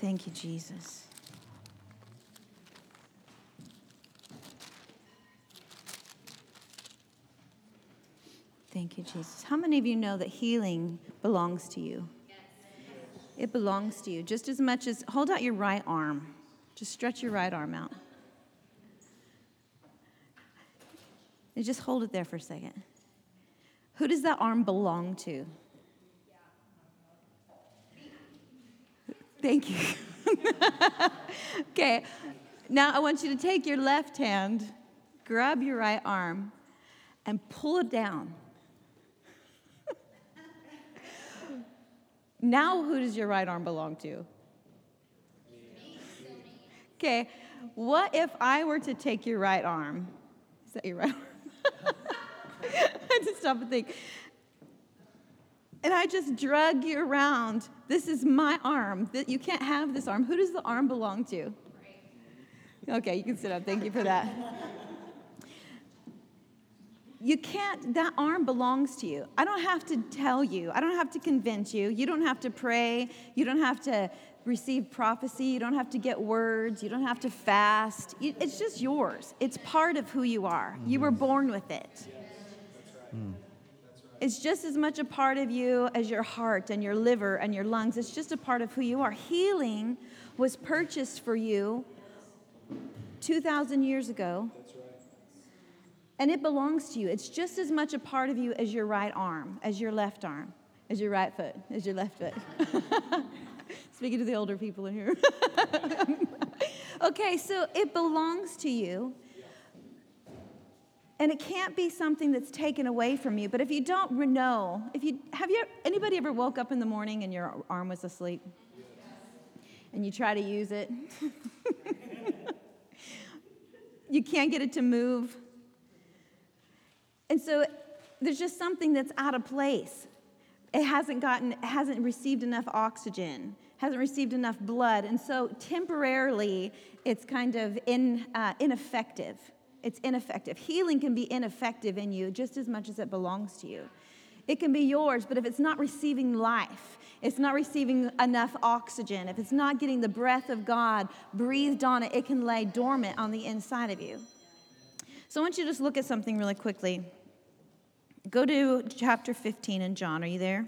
Thank you, Jesus. Thank you, Jesus. How many of you know that healing belongs to you? It belongs to you just as much as hold out your right arm. Just stretch your right arm out. And just hold it there for a second. Who does that arm belong to? Thank you. okay, now I want you to take your left hand, grab your right arm, and pull it down. now, who does your right arm belong to? Okay, what if I were to take your right arm? Is that your right arm? I had to stop and think. And I just drug you around. This is my arm. That you can't have this arm. Who does the arm belong to? Okay, you can sit up. Thank you for that. You can't, that arm belongs to you. I don't have to tell you. I don't have to convince you. You don't have to pray. You don't have to receive prophecy. You don't have to get words. You don't have to fast. It's just yours. It's part of who you are. You were mm-hmm. born with it. Mm. It's just as much a part of you as your heart and your liver and your lungs. It's just a part of who you are. Healing was purchased for you 2,000 years ago. And it belongs to you. It's just as much a part of you as your right arm, as your left arm, as your right foot, as your left foot. Speaking to the older people in here. okay, so it belongs to you. And it can't be something that's taken away from you. But if you don't know, if you have you anybody ever woke up in the morning and your arm was asleep? And you try to use it. you can't get it to move. And so there's just something that's out of place. It hasn't gotten, it hasn't received enough oxygen, hasn't received enough blood, and so temporarily it's kind of in, uh, ineffective. It's ineffective. Healing can be ineffective in you just as much as it belongs to you. It can be yours, but if it's not receiving life, it's not receiving enough oxygen, if it's not getting the breath of God breathed on it, it can lay dormant on the inside of you. So I want you to just look at something really quickly. Go to chapter 15 in John. Are you there?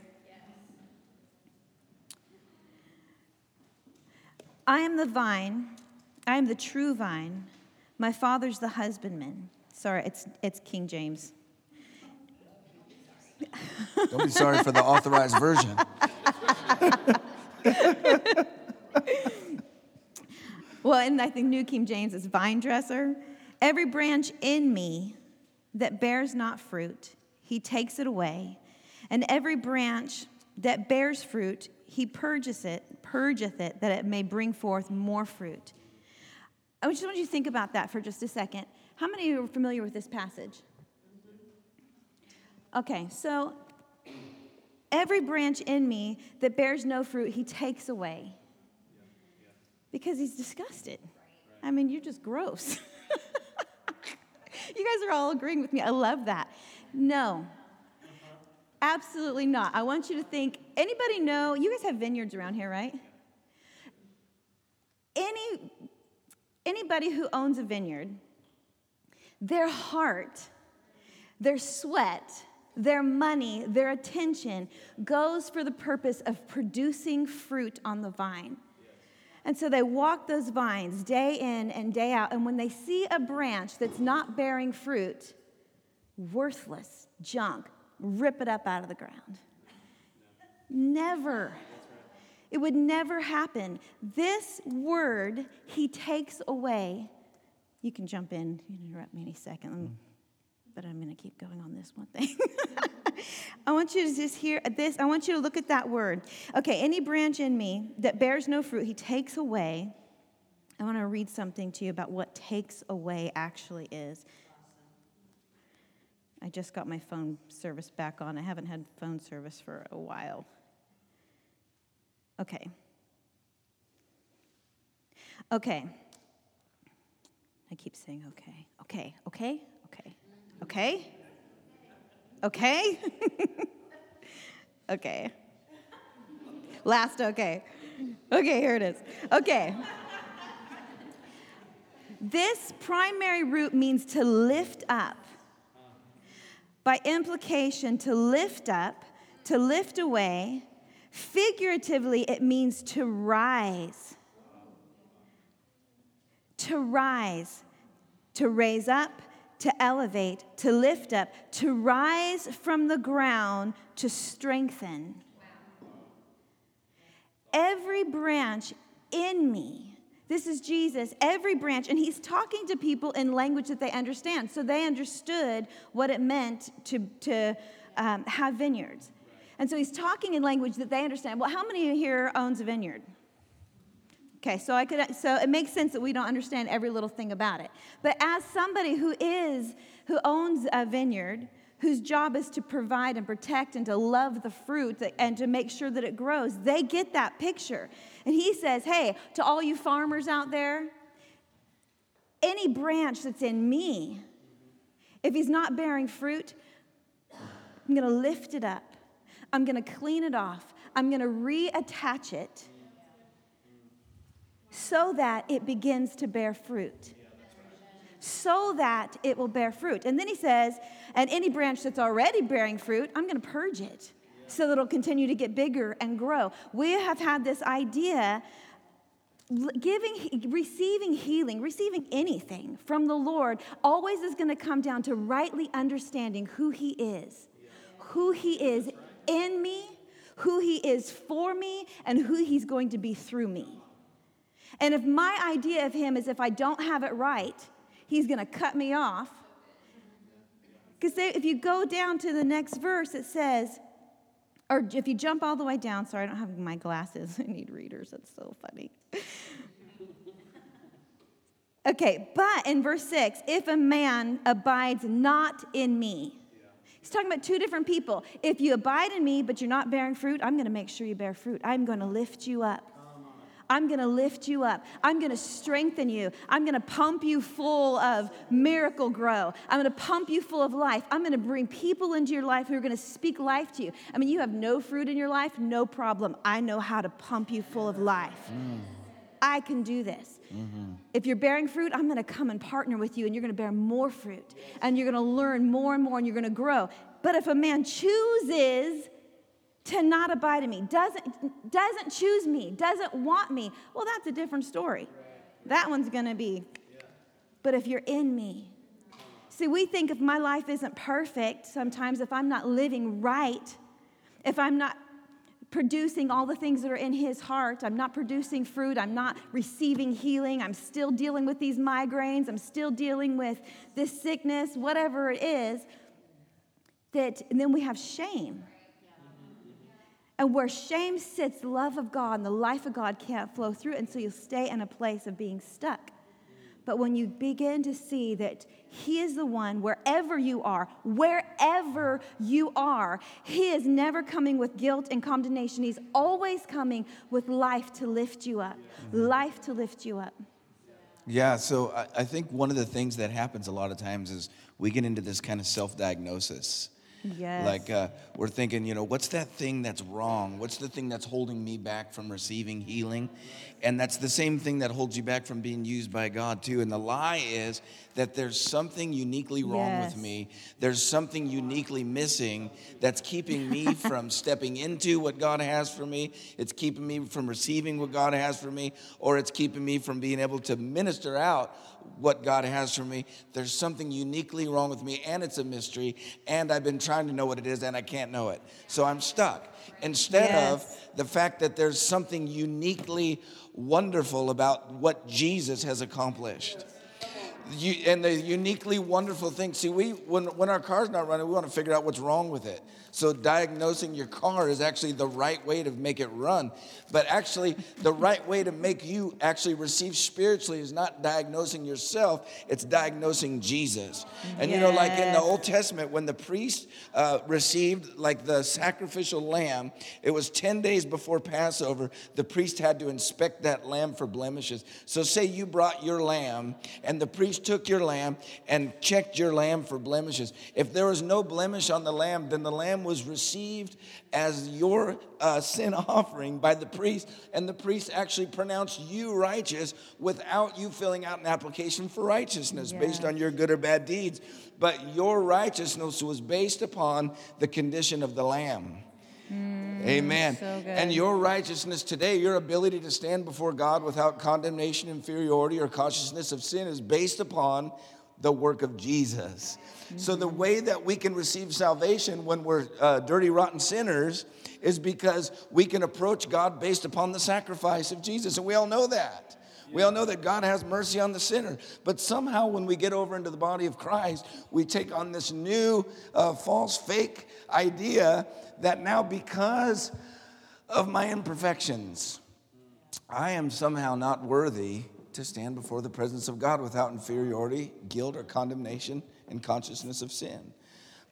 I am the vine, I am the true vine. My father's the husbandman. Sorry, it's, it's King James. Don't be sorry for the authorized version. well, and I think New King James is vine dresser. Every branch in me that bears not fruit, he takes it away. And every branch that bears fruit, he purges it, purgeth it, that it may bring forth more fruit. I just want you to think about that for just a second. How many of you are familiar with this passage? Okay, so every branch in me that bears no fruit, he takes away because he's disgusted. I mean, you're just gross. you guys are all agreeing with me. I love that. No, absolutely not. I want you to think anybody know, you guys have vineyards around here, right? Any anybody who owns a vineyard, their heart, their sweat, their money, their attention goes for the purpose of producing fruit on the vine. And so they walk those vines day in and day out. And when they see a branch that's not bearing fruit, worthless junk, rip it up out of the ground. Never. It would never happen. This word he takes away. You can jump in. You interrupt me any second. but I'm going to keep going on this one thing. I want you to just hear this. I want you to look at that word. Okay, any branch in me that bears no fruit, he takes away. I want to read something to you about what takes away actually is. I just got my phone service back on. I haven't had phone service for a while. Okay. Okay. I keep saying okay. Okay. Okay. Okay. Okay. Okay. okay. Last okay. Okay, here it is. Okay. This primary root means to lift up. By implication, to lift up, to lift away. Figuratively, it means to rise. To rise, to raise up, to elevate, to lift up, to rise from the ground, to strengthen. Every branch in me, this is Jesus, every branch, and he's talking to people in language that they understand. So they understood what it meant to, to um, have vineyards. And so he's talking in language that they understand. Well, how many here owns a vineyard? Okay, so I could so it makes sense that we don't understand every little thing about it. But as somebody who is who owns a vineyard, whose job is to provide and protect and to love the fruit and to make sure that it grows, they get that picture. And he says, "Hey, to all you farmers out there, any branch that's in me, if he's not bearing fruit, I'm going to lift it up. I'm going to clean it off. I'm going to reattach it." so that it begins to bear fruit. So that it will bear fruit. And then he says, and any branch that's already bearing fruit, I'm going to purge it so that it'll continue to get bigger and grow. We have had this idea giving receiving healing receiving anything from the lord always is going to come down to rightly understanding who he is who he is in me who he is for me and who he's going to be through me and if my idea of him is if I don't have it right, he's going to cut me off. Because if you go down to the next verse, it says, or if you jump all the way down, sorry, I don't have my glasses. I need readers. That's so funny. okay, but in verse 6, if a man abides not in me, He's talking about two different people. If you abide in me, but you're not bearing fruit, I'm going to make sure you bear fruit. I'm going to lift you up. I'm going to lift you up. I'm going to strengthen you. I'm going to pump you full of Miracle-Gro. I'm going to pump you full of life. I'm going to bring people into your life who are going to speak life to you. I mean, you have no fruit in your life, no problem. I know how to pump you full of life. Mm. I can do this. Mm-hmm. If you're bearing fruit, I'm going to come and partner with you, and you're going to bear more fruit, and you're going to learn more and more, and you're going to grow. But if a man chooses to not abide in me, doesn't, doesn't choose me, doesn't want me, well, that's a different story. That one's gonna be, but if you're in me, see, we think if my life isn't perfect, sometimes if I'm not living right, if I'm not producing all the things that are in his heart. I'm not producing fruit. I'm not receiving healing. I'm still dealing with these migraines. I'm still dealing with this sickness, whatever it is. That, and then we have shame. And where shame sits, love of God and the life of God can't flow through. And so you'll stay in a place of being stuck. But when you begin to see that He is the one, wherever you are, wherever you are, He is never coming with guilt and condemnation. He's always coming with life to lift you up, life to lift you up. Yeah, so I, think one of the things that happens a lot of times is we get into this kind of self diagnosis Yes. Like uh, we're thinking, you know, what's that thing that's wrong? What's the thing that's holding me back from receiving healing? And that's the same thing that holds you back from being used by God, too. And the lie is that there's something uniquely wrong yes. with me. There's something uniquely missing that's keeping me from stepping into what God has for me. It's keeping me from receiving what God has for me, or it's keeping me from being able to minister out what God has for me. There's something uniquely wrong with me, and it's a mystery, and I've been trying to know what it is, and I can't know it. So I'm stuck. Instead yes. of the fact that there's something uniquely wonderful about what Jesus has accomplished. You, and the uniquely wonderful thing, see, we when, when our car's not running, we want to figure out what's wrong with it. So diagnosing your car is actually the right way to make it run. But actually, the right way to make you actually receive spiritually is not diagnosing yourself, it's diagnosing Jesus. And you know, like in the Old Testament, when the priest uh, received like the sacrificial lamb, it was 10 days before Passover, the priest had to inspect that lamb for blemishes. So say you brought your lamb and the priest took your lamb and checked your lamb for blemishes. If there was no blemish on the lamb, then the lamb was received as your uh, sin offering by the priest, and the priest actually pronounced you righteous without you filling out an application for righteousness based on your good or bad deeds. But your righteousness was based upon the condition of the lamb. Amen. so and your righteousness today, your ability to stand before God without condemnation, inferiority, or consciousness of sin is based upon the work of Jesus. So, the way that we can receive salvation when we're uh, dirty, rotten sinners is because we can approach God based upon the sacrifice of Jesus. And we all know that. We all know that God has mercy on the sinner. But somehow, when we get over into the body of Christ, we take on this new uh, false, fake idea that now, because of my imperfections, I am somehow not worthy to stand before the presence of God without inferiority, guilt, or condemnation and consciousness of sin.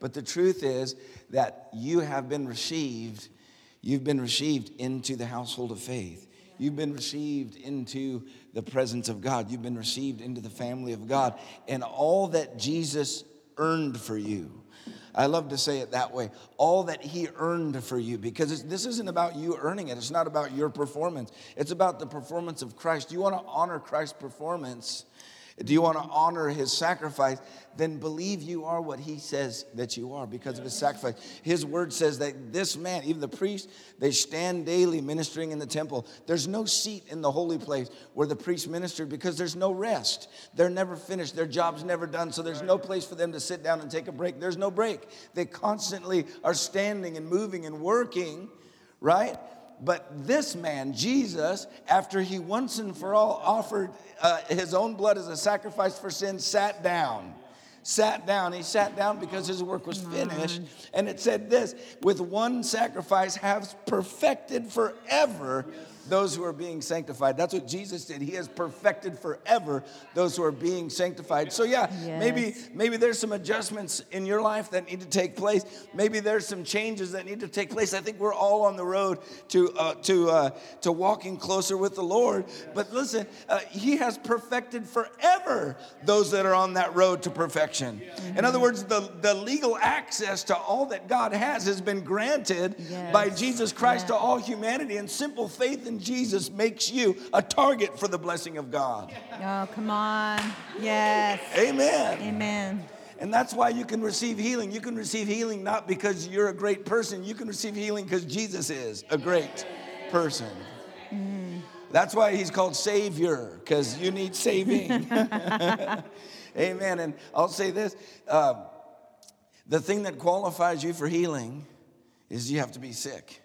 But the truth is that you have been received, you've been received into the household of faith. You've been received into the presence of God. You've been received into the family of God. And all that Jesus earned for you, I love to say it that way. All that he earned for you, because this isn't about you earning it. It's not about your performance. It's about the performance of Christ. You want to honor Christ's performance. Do you want to honor his sacrifice? Then believe you are what he says that you are because of his sacrifice. His word says that this man, even the priest, they stand daily ministering in the temple. There's no seat in the holy place where the priest ministered because there's no rest. They're never finished, their job's never done, so there's no place for them to sit down and take a break. There's no break. They constantly are standing and moving and working, right? But this man, Jesus, after he once and for all offered uh, his own blood as a sacrifice for sin, sat down. Sat down. He sat down because his work was finished. And it said this with one sacrifice, has perfected forever those who are being sanctified. That's what Jesus did. He has perfected forever those who are being sanctified. So yeah, maybe Yes. maybe there's some adjustments in your life that need to take place. Maybe there's some changes that need to take place. I think we're all on the road to uh, to uh, to walking closer with the Lord. But listen, uh, He has perfected forever those that are on that road to perfection. In other words, the the legal access to all that God has has been granted by Jesus Christ Yeah. to all humanity. And simple faith in Jesus makes you a target for the blessing of God. Oh, come on. Yes. Amen. Amen. And that's why you can receive healing. You can receive healing not because you're a great person, you can receive healing because Jesus is a great person. That's why he's called Savior, because you need saving. Amen. And I'll say this uh, the thing that qualifies you for healing is you have to be sick.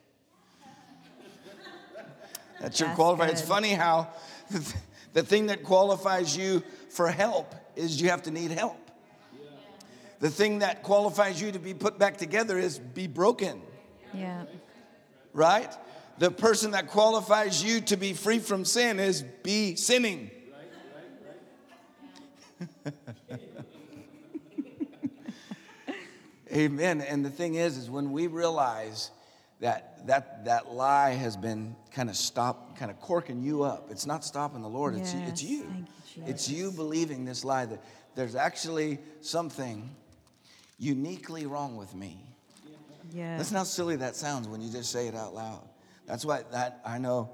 That's your qualifier. It's funny how the thing that qualifies you for help is you have to need help. The thing that qualifies you to be put back together is be broken, Yeah. right? The person that qualifies you to be free from sin is be sinning. Amen. And the thing is, is when we realize that that that lie has been kind of stopped, kind of corking you up. It's not stopping the Lord. It's it's you. you, It's you believing this lie that there's actually something uniquely wrong with me. Yeah. Listen how silly that sounds when you just say it out loud. That's why that I know,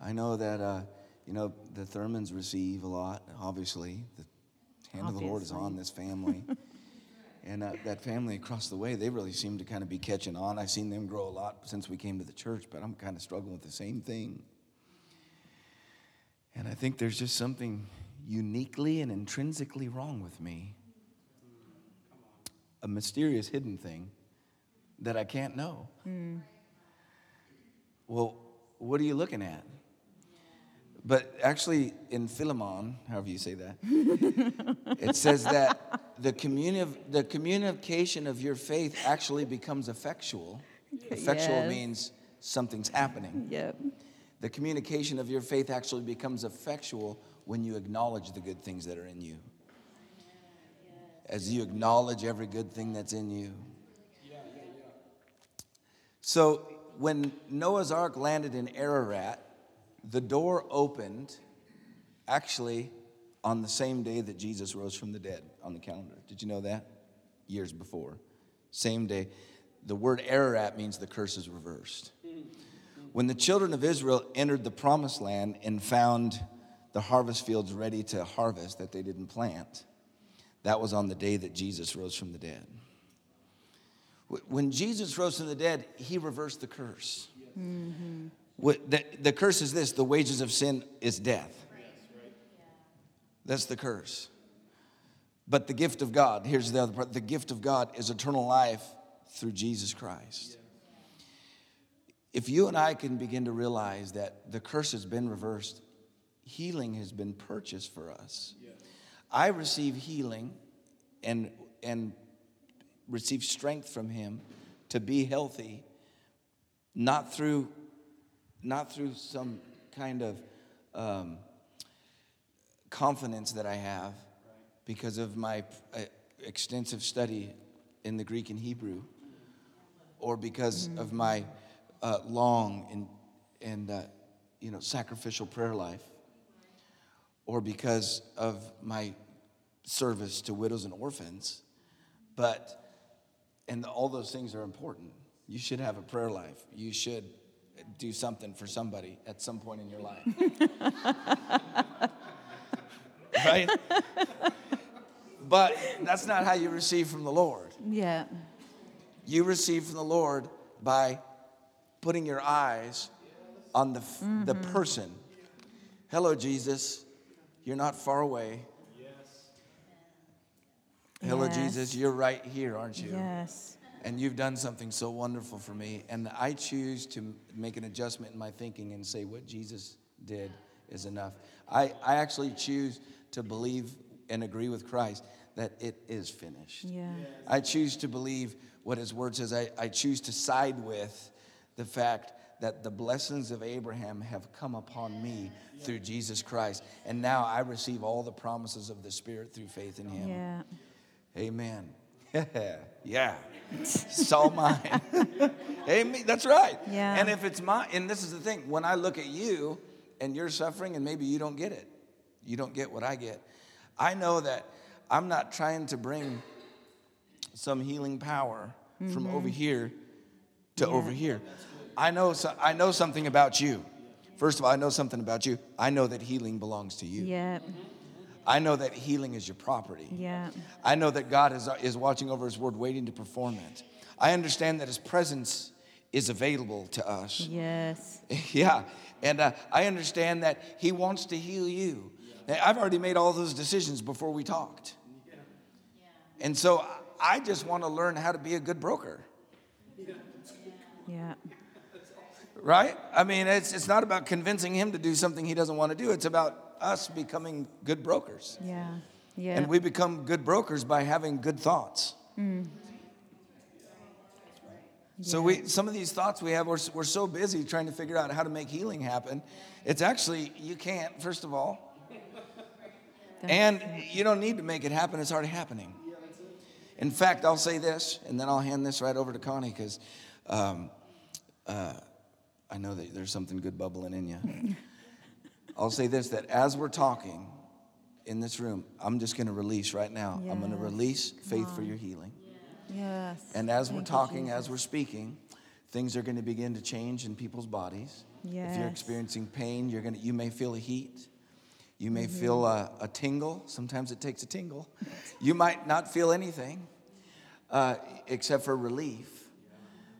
I know that uh, you know the Thurmans receive a lot. Obviously, the hand of the Lord is on this family, and uh, that family across the way, they really seem to kind of be catching on. I've seen them grow a lot since we came to the church, but I'm kind of struggling with the same thing. And I think there's just something uniquely and intrinsically wrong with me. A mysterious hidden thing that I can't know. Well, what are you looking at? But actually, in Philemon, however you say that, it says that the, communi- the communication of your faith actually becomes effectual. Effectual Yes. means something's happening. Yep. The communication of your faith actually becomes effectual when you acknowledge the good things that are in you. As you acknowledge every good thing that's in you. So when Noah's Ark landed in Ararat, the door opened actually on the same day that Jesus rose from the dead on the calendar. Did you know that? Years before. Same day. The word Ararat means the curse is reversed. When the children of Israel entered the promised land and found the harvest fields ready to harvest that they didn't plant, that was on the day that Jesus rose from the dead. When Jesus rose from the dead, he reversed the curse. What- The, the curse is this the wages of sin is death. That's the curse. But the gift of God, here's the other part the gift of God is eternal life through Jesus Christ. If you and I can begin to realize that the curse has been reversed, healing has been purchased for us. I receive healing and, and receive strength from Him to be healthy, not through, not through some kind of um, confidence that I have because of my uh, extensive study in the Greek and Hebrew, or because of my uh, long and, and uh, you know, sacrificial prayer life, or because of my service to widows and orphans. But, and all those things are important. You should have a prayer life. You should do something for somebody at some point in your life. right? But that's not how you receive from the Lord. Yeah. You receive from the Lord by putting your eyes on the, f the mm-hmm. person. Hello, Jesus. You're not far away. Yes. Hello, Yes. Jesus. You're right here, aren't you? Yes. And you've done something so wonderful for me. And I choose to make an adjustment in my thinking and say what Jesus did is enough. I, I actually choose to believe and agree with Christ that it is finished. Yeah. I choose to believe what his word says. I, I choose to side with the fact that the blessings of Abraham have come upon me through Jesus Christ. And now I receive all the promises of the Spirit through faith in him. Yeah. Amen. Yeah. Yeah. It's all mine. Amen. That's right. Yeah. And if it's mine, and this is the thing, when I look at you and you're suffering and maybe you don't get it, you don't get what I get, I know that I'm not trying to bring some healing power from over here to Mm-hmm. Yeah. over here. I know, so, I know something about you. First of all, I know something about you. I know that healing belongs to you. Yeah. I know that healing is your property. Yeah. I know that God is, is watching over His word, waiting to perform it. I understand that His presence is available to us. Yes. yeah. And uh, I understand that He wants to heal you. I've already made all those decisions before we talked. And so I just want to learn how to be a good broker, Yeah. right? I mean, it's, it's not about convincing Him to do something He doesn't want to do, it's about us becoming good brokers. Yeah. Yeah. And we become good brokers by having good thoughts. So we, some of these thoughts we have, we're, we're so busy trying to figure out how to make healing happen. It's actually, you can't, first of all. And you don't need to make it happen, it's already happening. In fact, I'll say this, and then I'll hand this right over to Connie because um, uh, I know that there's something good bubbling in you. I'll say this that as we're talking in this room, I'm just going to release right now. I'm going to Yes. release faith for your healing. Yes. And as we're talking, as we're speaking, things are going to begin to change in people's bodies. Yes. If you're experiencing pain, you're going to, you may feel a heat. You may Mm-hmm. feel a, a tingle. Sometimes it takes a tingle. You might not feel anything uh, except for relief.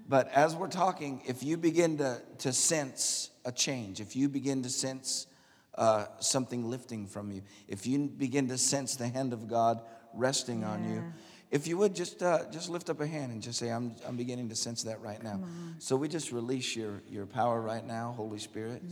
But as we're talking, if you begin to, to sense a change, if you begin to sense uh, something lifting from you, if you begin to sense the hand of God resting on you, If you would just uh, just lift up a hand and just say, "I'm I'm beginning to sense that right now." So we just release your your power right now, Holy Spirit,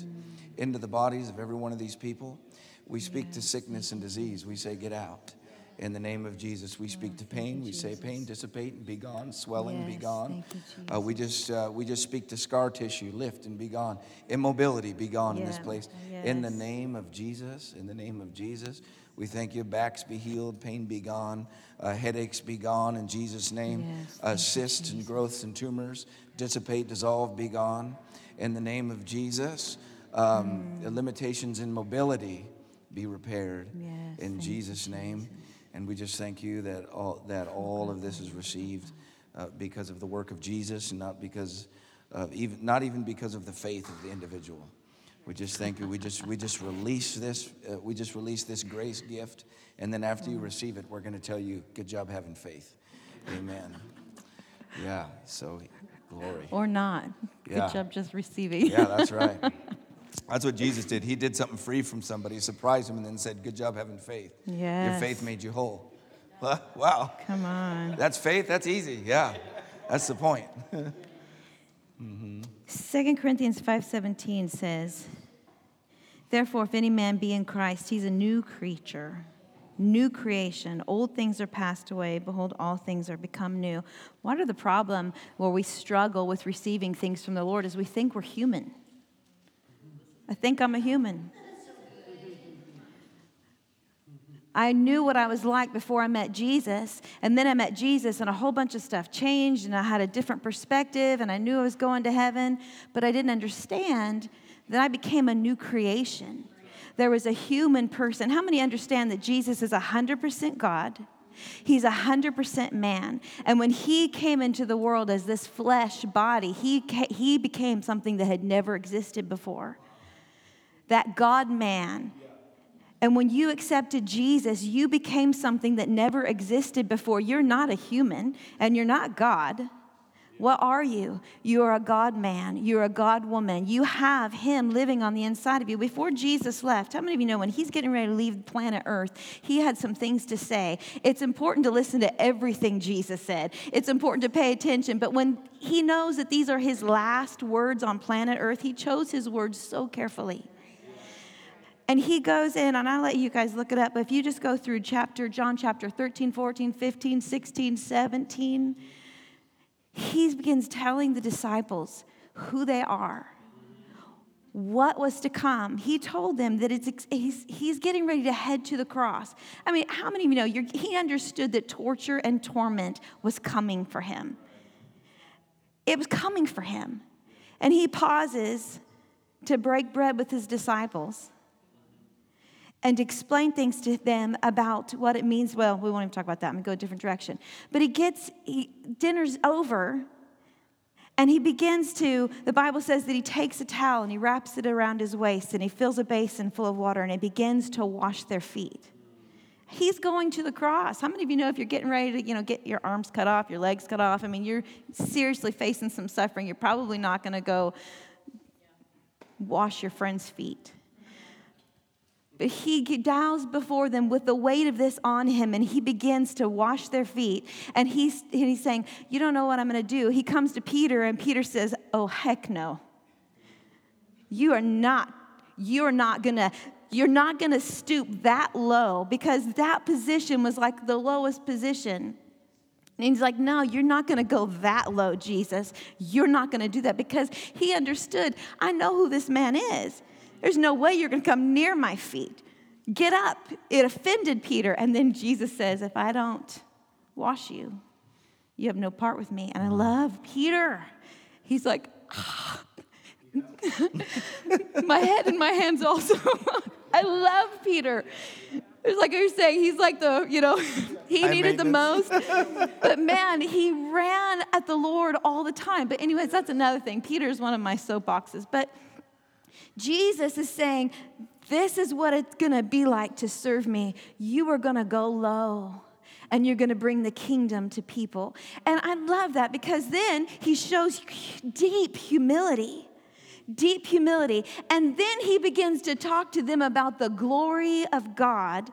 into the bodies of every one of these people. We speak to sickness and disease. We say, "Get out." In the name of Jesus, we speak to pain. We say, "Pain, dissipate and be gone. Swelling, be gone." you, Uh, we just uh, we just speak to scar tissue, lift and be gone. Immobility, be gone in this Yeah, place. In the name of Jesus, in the name of Jesus, we thank you. Backs be healed, pain be gone, uh, headaches be gone in Jesus' name. Yes, uh, cysts and growths and tumors dissipate, dissolve, be gone. In the name of Jesus, um, Mm. limitations in mobility be repaired. Yes, in Jesus' name. And we just thank you that all, that all of this is received uh, because of the work of Jesus and not because of even, not even because of the faith of the individual. We just thank you. We just, we just release this, uh, we just release this grace gift. And then after you receive it, we're going to tell you, good job having faith. Amen. Yeah, so glory. Or not. Yeah. Good job just receiving. Yeah, that's right. That's what Jesus did. He did something free from somebody, surprised him, and then said, Good job having faith. Your faith made you whole. Wow. Come on. That's faith? That's easy. Yeah. That's the point. 2 Corinthians 5:17 says, Therefore if any man be in Christ, he's a new creature, new creation. Old things are passed away, behold all things are become new. What are the problem where we struggle with receiving things from the Lord is we think we're human. I think I'm a human. I knew what I was like before I met Jesus. And then I met Jesus, and a whole bunch of stuff changed, and I had a different perspective, and I knew I was going to heaven, but I didn't understand that I became a new creation. There was a human person. How many understand that Jesus is 100% God? He's 100% man. And when he came into the world as this flesh body, he, he became something that had never existed before. That God man. And when you accepted Jesus, you became something that never existed before. You're not a human and you're not God. What are you? You're a God man. You're a God woman. You have Him living on the inside of you. Before Jesus left, how many of you know when He's getting ready to leave planet Earth, He had some things to say? It's important to listen to everything Jesus said, it's important to pay attention. But when He knows that these are His last words on planet Earth, He chose His words so carefully. And he goes in, and I'll let you guys look it up, but if you just go through chapter, John chapter 13, 14, 15, 16, 17, he begins telling the disciples who they are, what was to come. He told them that it's, he's, he's getting ready to head to the cross. I mean, how many of you know he understood that torture and torment was coming for him? It was coming for him. And he pauses to break bread with his disciples and explain things to them about what it means. Well, we won't even talk about that. I'm gonna go a different direction. But he gets, he, dinner's over, and he begins to, the Bible says that he takes a towel and he wraps it around his waist and he fills a basin full of water and he begins to wash their feet. He's going to the cross. How many of you know if you're getting ready to, you know, get your arms cut off, your legs cut off? I mean, you're seriously facing some suffering. You're probably not going to go wash your friend's feet. But he bows before them with the weight of this on him, and he begins to wash their feet. And he's, and he's saying, You don't know what I'm going to do. He comes to Peter, and Peter says, Oh, heck no. You are not, you're not going to. You're not going to stoop that low because that position was like the lowest position. And he's like, No, you're not going to go that low, Jesus. You're not going to do that because he understood, I know who this man is. There's no way you're going to come near my feet. Get up. It offended Peter. And then Jesus says, If I don't wash you, you have no part with me. And I love Peter. He's like, ah. my head and my hands also. I love Peter. It's like you're saying, he's like the, you know, he needed the most. But man, he ran at the Lord all the time. But, anyways, that's another thing. Peter is one of my soapboxes. But Jesus is saying, This is what it's gonna be like to serve me. You are gonna go low and you're gonna bring the kingdom to people. And I love that because then he shows deep humility. Deep humility. And then he begins to talk to them about the glory of God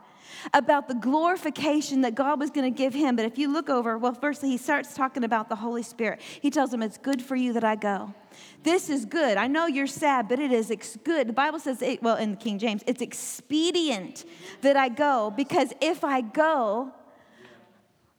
about the glorification that God was going to give him. But if you look over, well, firstly, he starts talking about the Holy Spirit. He tells him, It's good for you that I go. This is good. I know you're sad, but it is ex- good. The Bible says, it, well, in the King James, it's expedient that I go because if I go,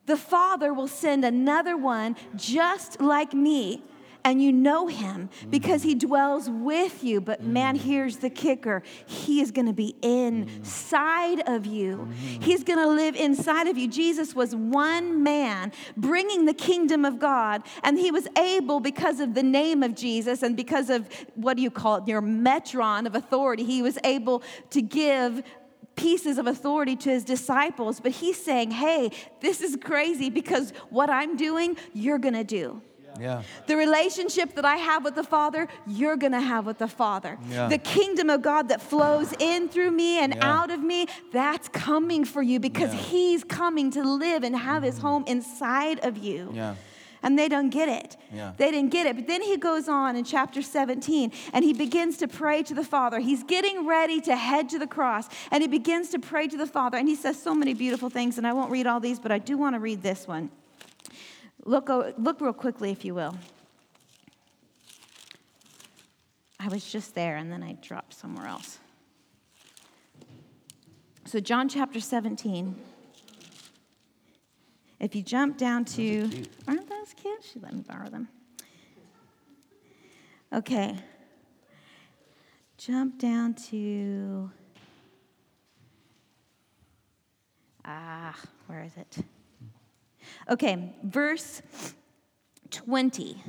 the Father will send another one just like me and you know him because he dwells with you. But man, mm. here's the kicker he is going to be inside of you, mm. he's going to live inside of you. Jesus was one man bringing the kingdom of God, and he was able, because of the name of Jesus and because of what do you call it, your metron of authority, he was able to give pieces of authority to his disciples, but he's saying, Hey, this is crazy because what I'm doing, you're gonna do. Yeah. The relationship that I have with the Father, you're gonna have with the Father. Yeah. The kingdom of God that flows in through me and Yeah. out of me, that's coming for you because Yeah. He's coming to live and have His mm. home inside of you. Yeah. And they don't get it. Yeah. They didn't get it. But then he goes on in chapter 17 and he begins to pray to the Father. He's getting ready to head to the cross and he begins to pray to the Father. And he says so many beautiful things. And I won't read all these, but I do want to read this one. Look, look real quickly, if you will. I was just there and then I dropped somewhere else. So, John chapter 17. If you jump down to, aren't those cute? She let me borrow them. Okay. Jump down to, ah, where is it? Okay, verse 20.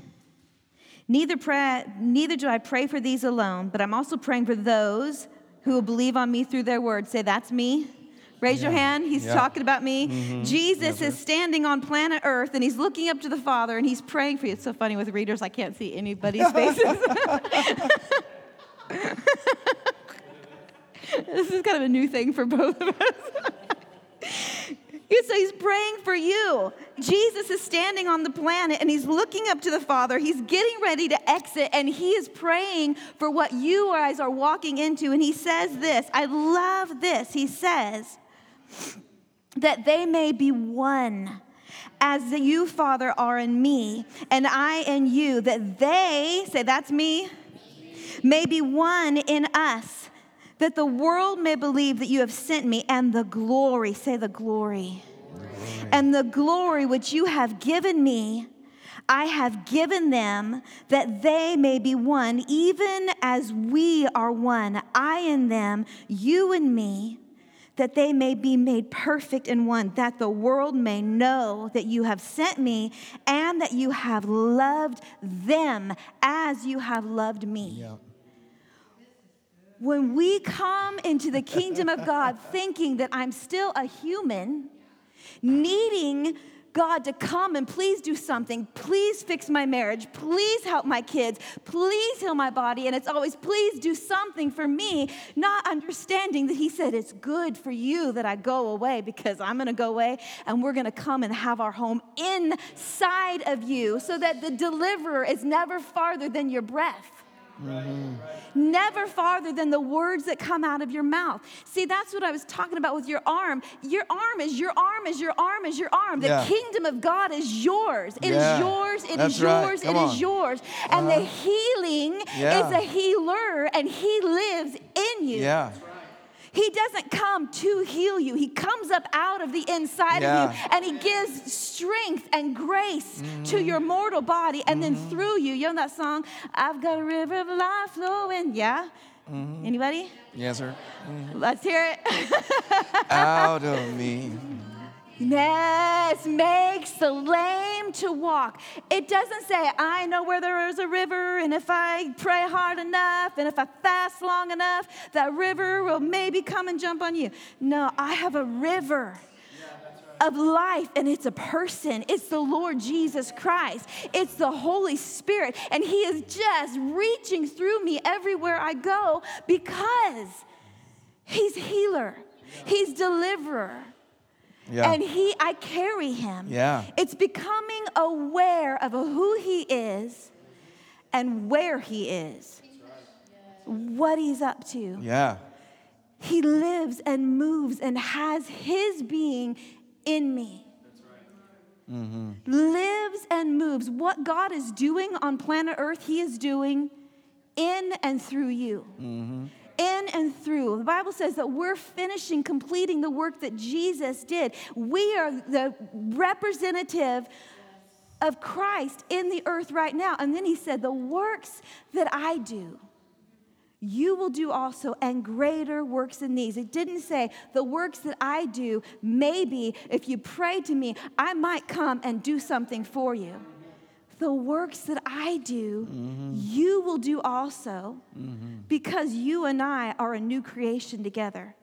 Neither, pray, neither do I pray for these alone, but I'm also praying for those who will believe on me through their word. Say, that's me. Raise your hand. He's Yeah. talking about me. Mm-hmm. Jesus is standing on planet Earth and he's looking up to the Father and he's praying for you. It's so funny with readers, I can't see anybody's faces. this is kind of a new thing for both of us. So he's praying for you. Jesus is standing on the planet and he's looking up to the Father. He's getting ready to exit and he is praying for what you guys are walking into. And he says this I love this. He says, that they may be one. As you, Father, are in me, and I in you, that they, say, that's me, may be one in us, that the world may believe that you have sent me, and the glory, say the glory, and the glory which you have given me, I have given them, that they may be one, even as we are one, I in them, you and me that they may be made perfect in one, that the world may know that you have sent me and that you have loved them as you have loved me. Yeah. When we come into the kingdom of God thinking that I'm still a human, needing God to come and please do something, please fix my marriage, please help my kids, please heal my body, and it's always please do something for me, not understanding that He said it's good for you that I go away because I'm gonna go away and we're gonna come and have our home inside of you so that the deliverer is never farther than your breath Mm-hmm. never farther than the words that come out of your mouth. See, that's what I was talking about with your arm. Your arm is your arm is your arm is your arm. The Yeah. kingdom of God is yours. It is Yeah. yours. It is That's right. yours. Come It is on. yours. And the uh-huh. healing Yeah. is a healer, and He lives in you. Yeah. He doesn't come to heal you. He comes up out of the inside Yeah. of you and he gives strength and grace to mm-hmm. your mortal body. And then mm-hmm. through you, you know that song, I've got a river of life flowing. Yeah? Mm-hmm. Anybody? Yes, sir. Let's hear it. Out of me. Yes, makes the lame to walk. It doesn't say, I know where there is a river, and if I pray hard enough, and if I fast long enough, that river will maybe come and jump on you. No, I have a river of life, and it's a person. It's the Lord Jesus Christ. It's the Holy Spirit, and He is just reaching through me everywhere I go because He's healer, He's deliverer. Yeah. And he, I carry him. Yeah. It's becoming aware of who he is and where he is, what he's up to. yeah. He lives and moves and has his being in me. Right. Mm-hmm. Lives and moves. What God is doing on planet Earth, He is doing in and through you. In and through. The Bible says that we're finishing, completing the work that Jesus did. We are the representative of Christ in the earth right now. And then He said, The works that I do you will do also and greater works than these. It didn't say the works that I do, maybe if you pray to me, I might come and do something for you. The works that I do, mm-hmm. you will do also mm-hmm. because you and I are a new creation together.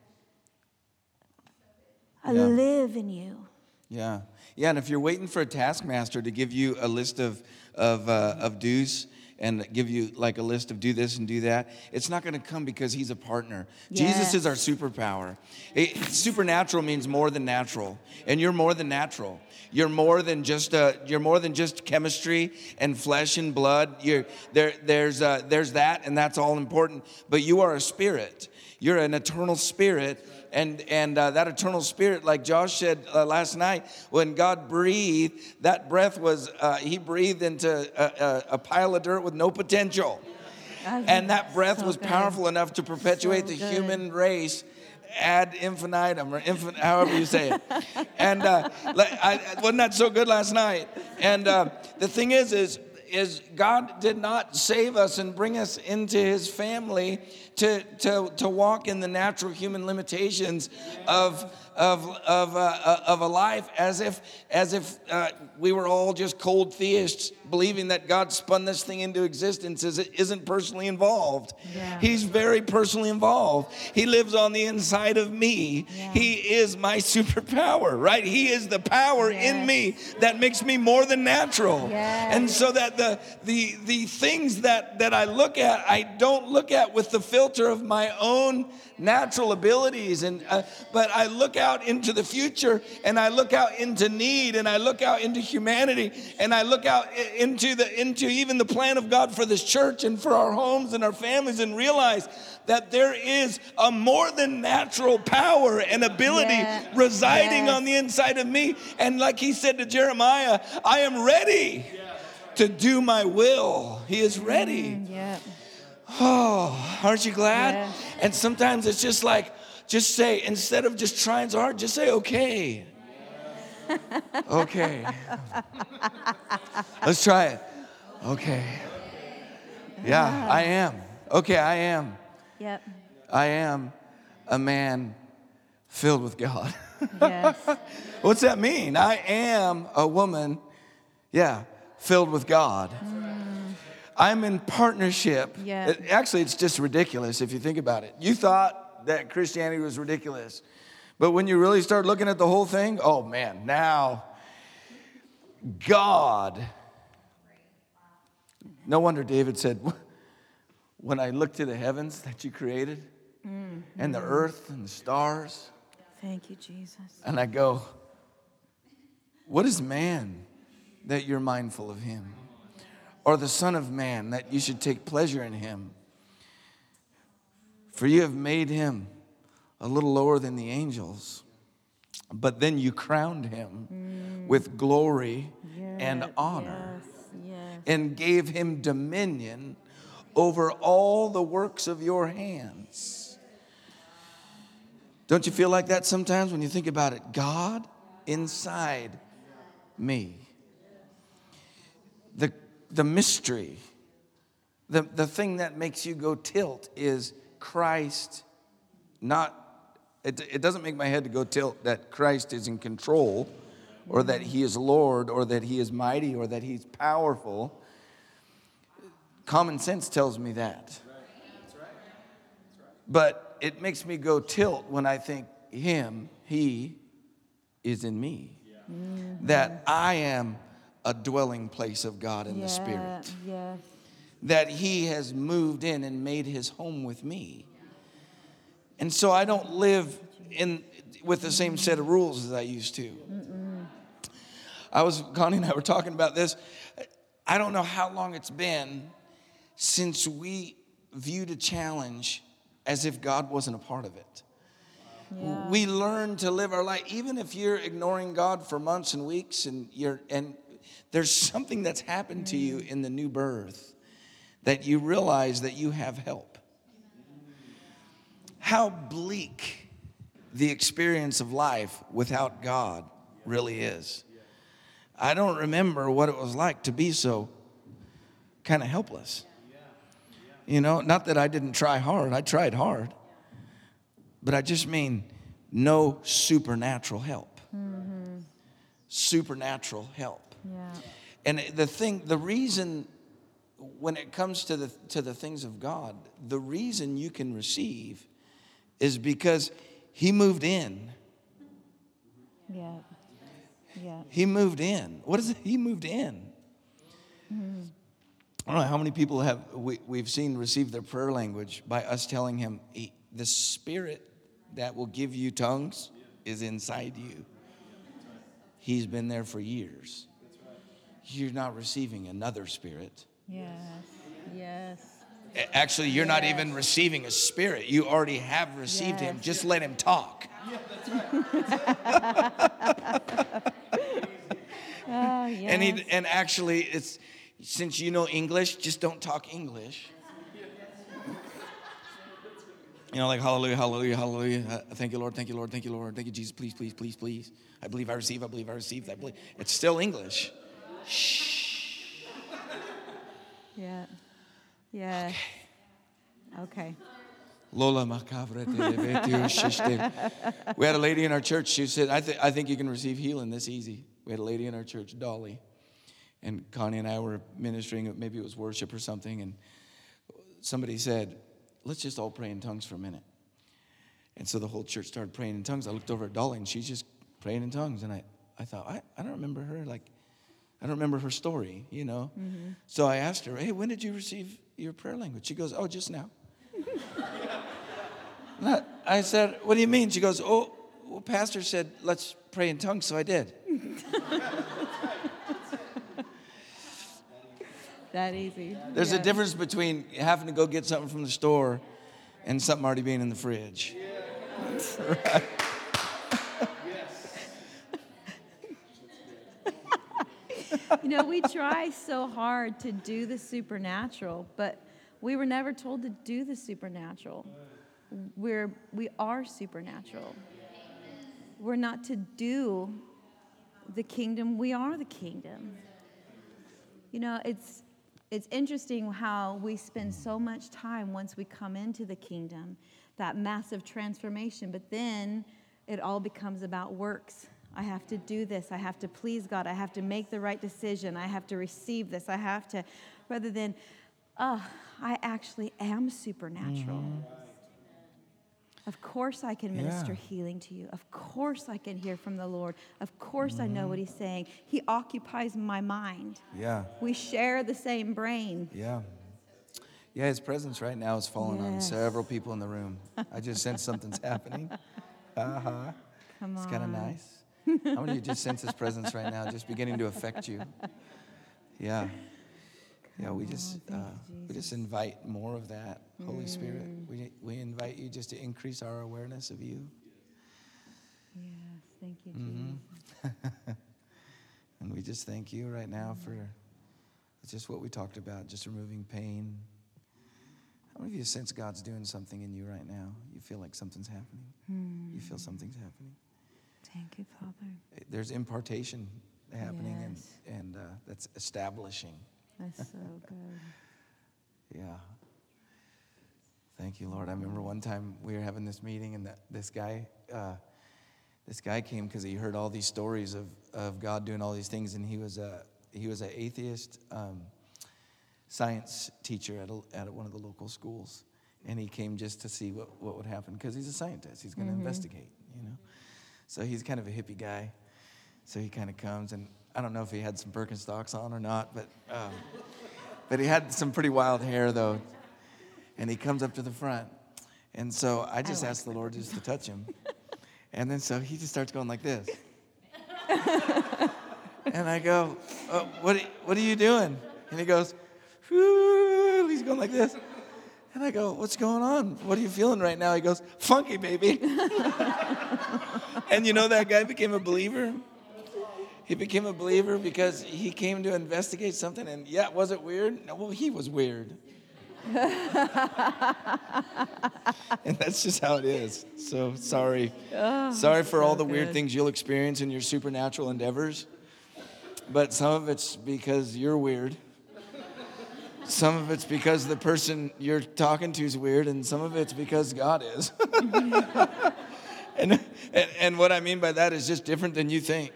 I yeah. live in you. Yeah. Yeah, and if you're waiting for a taskmaster to give you a list of, of, uh, of dues, and give you like a list of do this and do that. It's not going to come because he's a partner. Yes. Jesus is our superpower. It, supernatural means more than natural, and you're more than natural. You're more than just a, you're more than just chemistry and flesh and blood. You're, there, there's, uh, there's that, and that's all important. But you are a spirit. You're an eternal spirit and and uh, that eternal spirit like josh said uh, last night when god breathed that breath was uh, he breathed into a, a, a, pile of dirt with no potential and that breath so was good. powerful enough to perpetuate so the good. human race ad infinitum or infinite, however you say it. and uh, I, wasn't that so good last night? And uh, the thing is, is is God did not save us and bring us into his family to, to, to walk in the natural human limitations of of, of, uh, uh, of a life as if, as if uh, we were all just cold theists believing that God spun this thing into existence as it isn't personally involved. Yeah. He's very personally involved. He lives on the inside of me. Yeah. He is my superpower, right? He is the power yes. in me that makes me more than natural. Yes. And so that the, the, the things that, that I look at, I don't look at with the filter of my own natural abilities and uh, but I look out into the future and I look out into need and I look out into humanity and I look out into the into even the plan of God for this church and for our homes and our families and realize that there is a more than natural power and ability yeah. residing yes. on the inside of me and like he said to Jeremiah I am ready to do my will he is ready mm, yeah. Oh, aren't you glad? Yeah. And sometimes it's just like, just say, instead of just trying so hard, just say, okay. okay. Let's try it. Okay. Yeah, I am. Okay, I am. Yep. I am a man filled with God. Yes. What's that mean? I am a woman, yeah, filled with God. Mm. I'm in partnership. Yeah. Actually, it's just ridiculous if you think about it. You thought that Christianity was ridiculous. But when you really start looking at the whole thing, oh man, now God. No wonder David said, When I look to the heavens that you created, mm-hmm. and the earth and the stars. Thank you, Jesus. And I go, What is man that you're mindful of him? or the Son of Man, that you should take pleasure in him. For you have made him a little lower than the angels, but then you crowned him mm. with glory yes, and honor yes, yes. and gave him dominion over all the works of your hands. Don't you feel like that sometimes when you think about it? God inside me. The the mystery, the, the thing that makes you go tilt is Christ not, it, it doesn't make my head to go tilt that Christ is in control or that he is Lord or that he is mighty or that he's powerful. Common sense tells me that. But it makes me go tilt when I think him, he is in me. That I am a dwelling place of God in yeah, the Spirit. Yes. That He has moved in and made His home with me. And so I don't live in with the same set of rules as I used to. Mm-mm. I was, Connie and I were talking about this. I don't know how long it's been since we viewed a challenge as if God wasn't a part of it. Yeah. We learn to live our life, even if you're ignoring God for months and weeks, and you're and there's something that's happened to you mm-hmm. in the new birth that you realize that you have help. How bleak the experience of life without God really is. I don't remember what it was like to be so kind of helpless. You know, not that I didn't try hard, I tried hard. But I just mean no supernatural help. Mm-hmm. Supernatural help. Yeah. And the thing, the reason when it comes to the to the things of God, the reason you can receive is because he moved in. Yeah. Yeah. He moved in. What is it? He moved in. I don't know how many people have we, we've seen receive their prayer language by us telling him he, the spirit that will give you tongues is inside you. He's been there for years. You're not receiving another spirit. Yes. Yes. Actually, you're not even receiving a spirit. You already have received him. Just let him talk. Oh, yes. And he and actually it's since you know English, just don't talk English. You know, like hallelujah, hallelujah, hallelujah. Uh, thank you, Lord, thank you, Lord, thank you, Lord, thank you, Jesus, please, please, please, please. I believe I receive, I believe I receive, I believe. It's still English. Yeah. Yeah. Okay. Lola macabre. We had a lady in our church. She said, I, th- I think you can receive healing this easy. We had a lady in our church, Dolly. And Connie and I were ministering, maybe it was worship or something. And somebody said, Let's just all pray in tongues for a minute. And so the whole church started praying in tongues. I looked over at Dolly and she's just praying in tongues. And I, I thought, I, I don't remember her. Like, I don't remember her story, you know? Mm-hmm. So I asked her, Hey, when did you receive your prayer language? She goes, Oh, just now. I- I said, What do you mean? She goes, Oh, well, Pastor said, let's pray in tongues, so I did. That easy. There's Yeah. a difference between having to go get something from the store and something already being in the fridge. You know, we try so hard to do the supernatural, but we were never told to do the supernatural. We're we are supernatural. We're not to do the kingdom, we are the kingdom. You know, it's it's interesting how we spend so much time once we come into the kingdom, that massive transformation, but then it all becomes about works. I have to do this. I have to please God. I have to make the right decision. I have to receive this. I have to, rather than, oh, I actually am supernatural. Of course, I can minister Yeah. healing to you. Of course, I can hear from the Lord. Of course, I know what He's saying. He occupies my mind. Yeah, We share the same brain. yeah. Yeah, his presence right now is falling on several people in the room. I just sense something's happening. Uh huh. Come on. It's kind of nice. How many of you just sense his presence right now, just beginning to affect you? Yeah. Yeah, we just uh, we just invite more of that, Holy Spirit. We we invite you just to increase our awareness of you, Yes, thank you, Mm-hmm. Jesus. and we just thank you right now for just what we talked about, just removing pain. How many of you sense God's doing something in you right now? You feel like something's happening. You feel something's happening. Thank you, Father. There's impartation happening, Yes. and and uh, that's establishing. That's so good. Yeah. Thank you, Lord. I remember one time we were having this meeting, and that, this guy, uh, this guy came because he heard all these stories of, of God doing all these things, and he was a he was an atheist um, science teacher at a, at one of the local schools, and he came just to see what, what would happen because he's a scientist. He's going to investigate, you know. So he's kind of a hippie guy. So he kind of comes, and I don't know if he had some Birkenstocks on or not, but. Um, but he had some pretty wild hair, though. And he comes up to the front. And so I just like asked the Lord just to touch him. And then so he just starts going like this. and I go, oh, what, are- what are you doing? And he goes, he's going like this. And I go, What's going on? What are you feeling right now? He goes, Funky, baby. and you know that guy became a believer? He became a believer because he came to investigate something, and yeah, was it weird? No, well, he was weird. and that's just how it is. So sorry. Oh, sorry for all the weird things you'll experience in your supernatural endeavors. But some of it's because you're weird. Some of it's because the person you're talking to is weird, and some of it's because God is. and, and, and what I mean by that is just different than you think.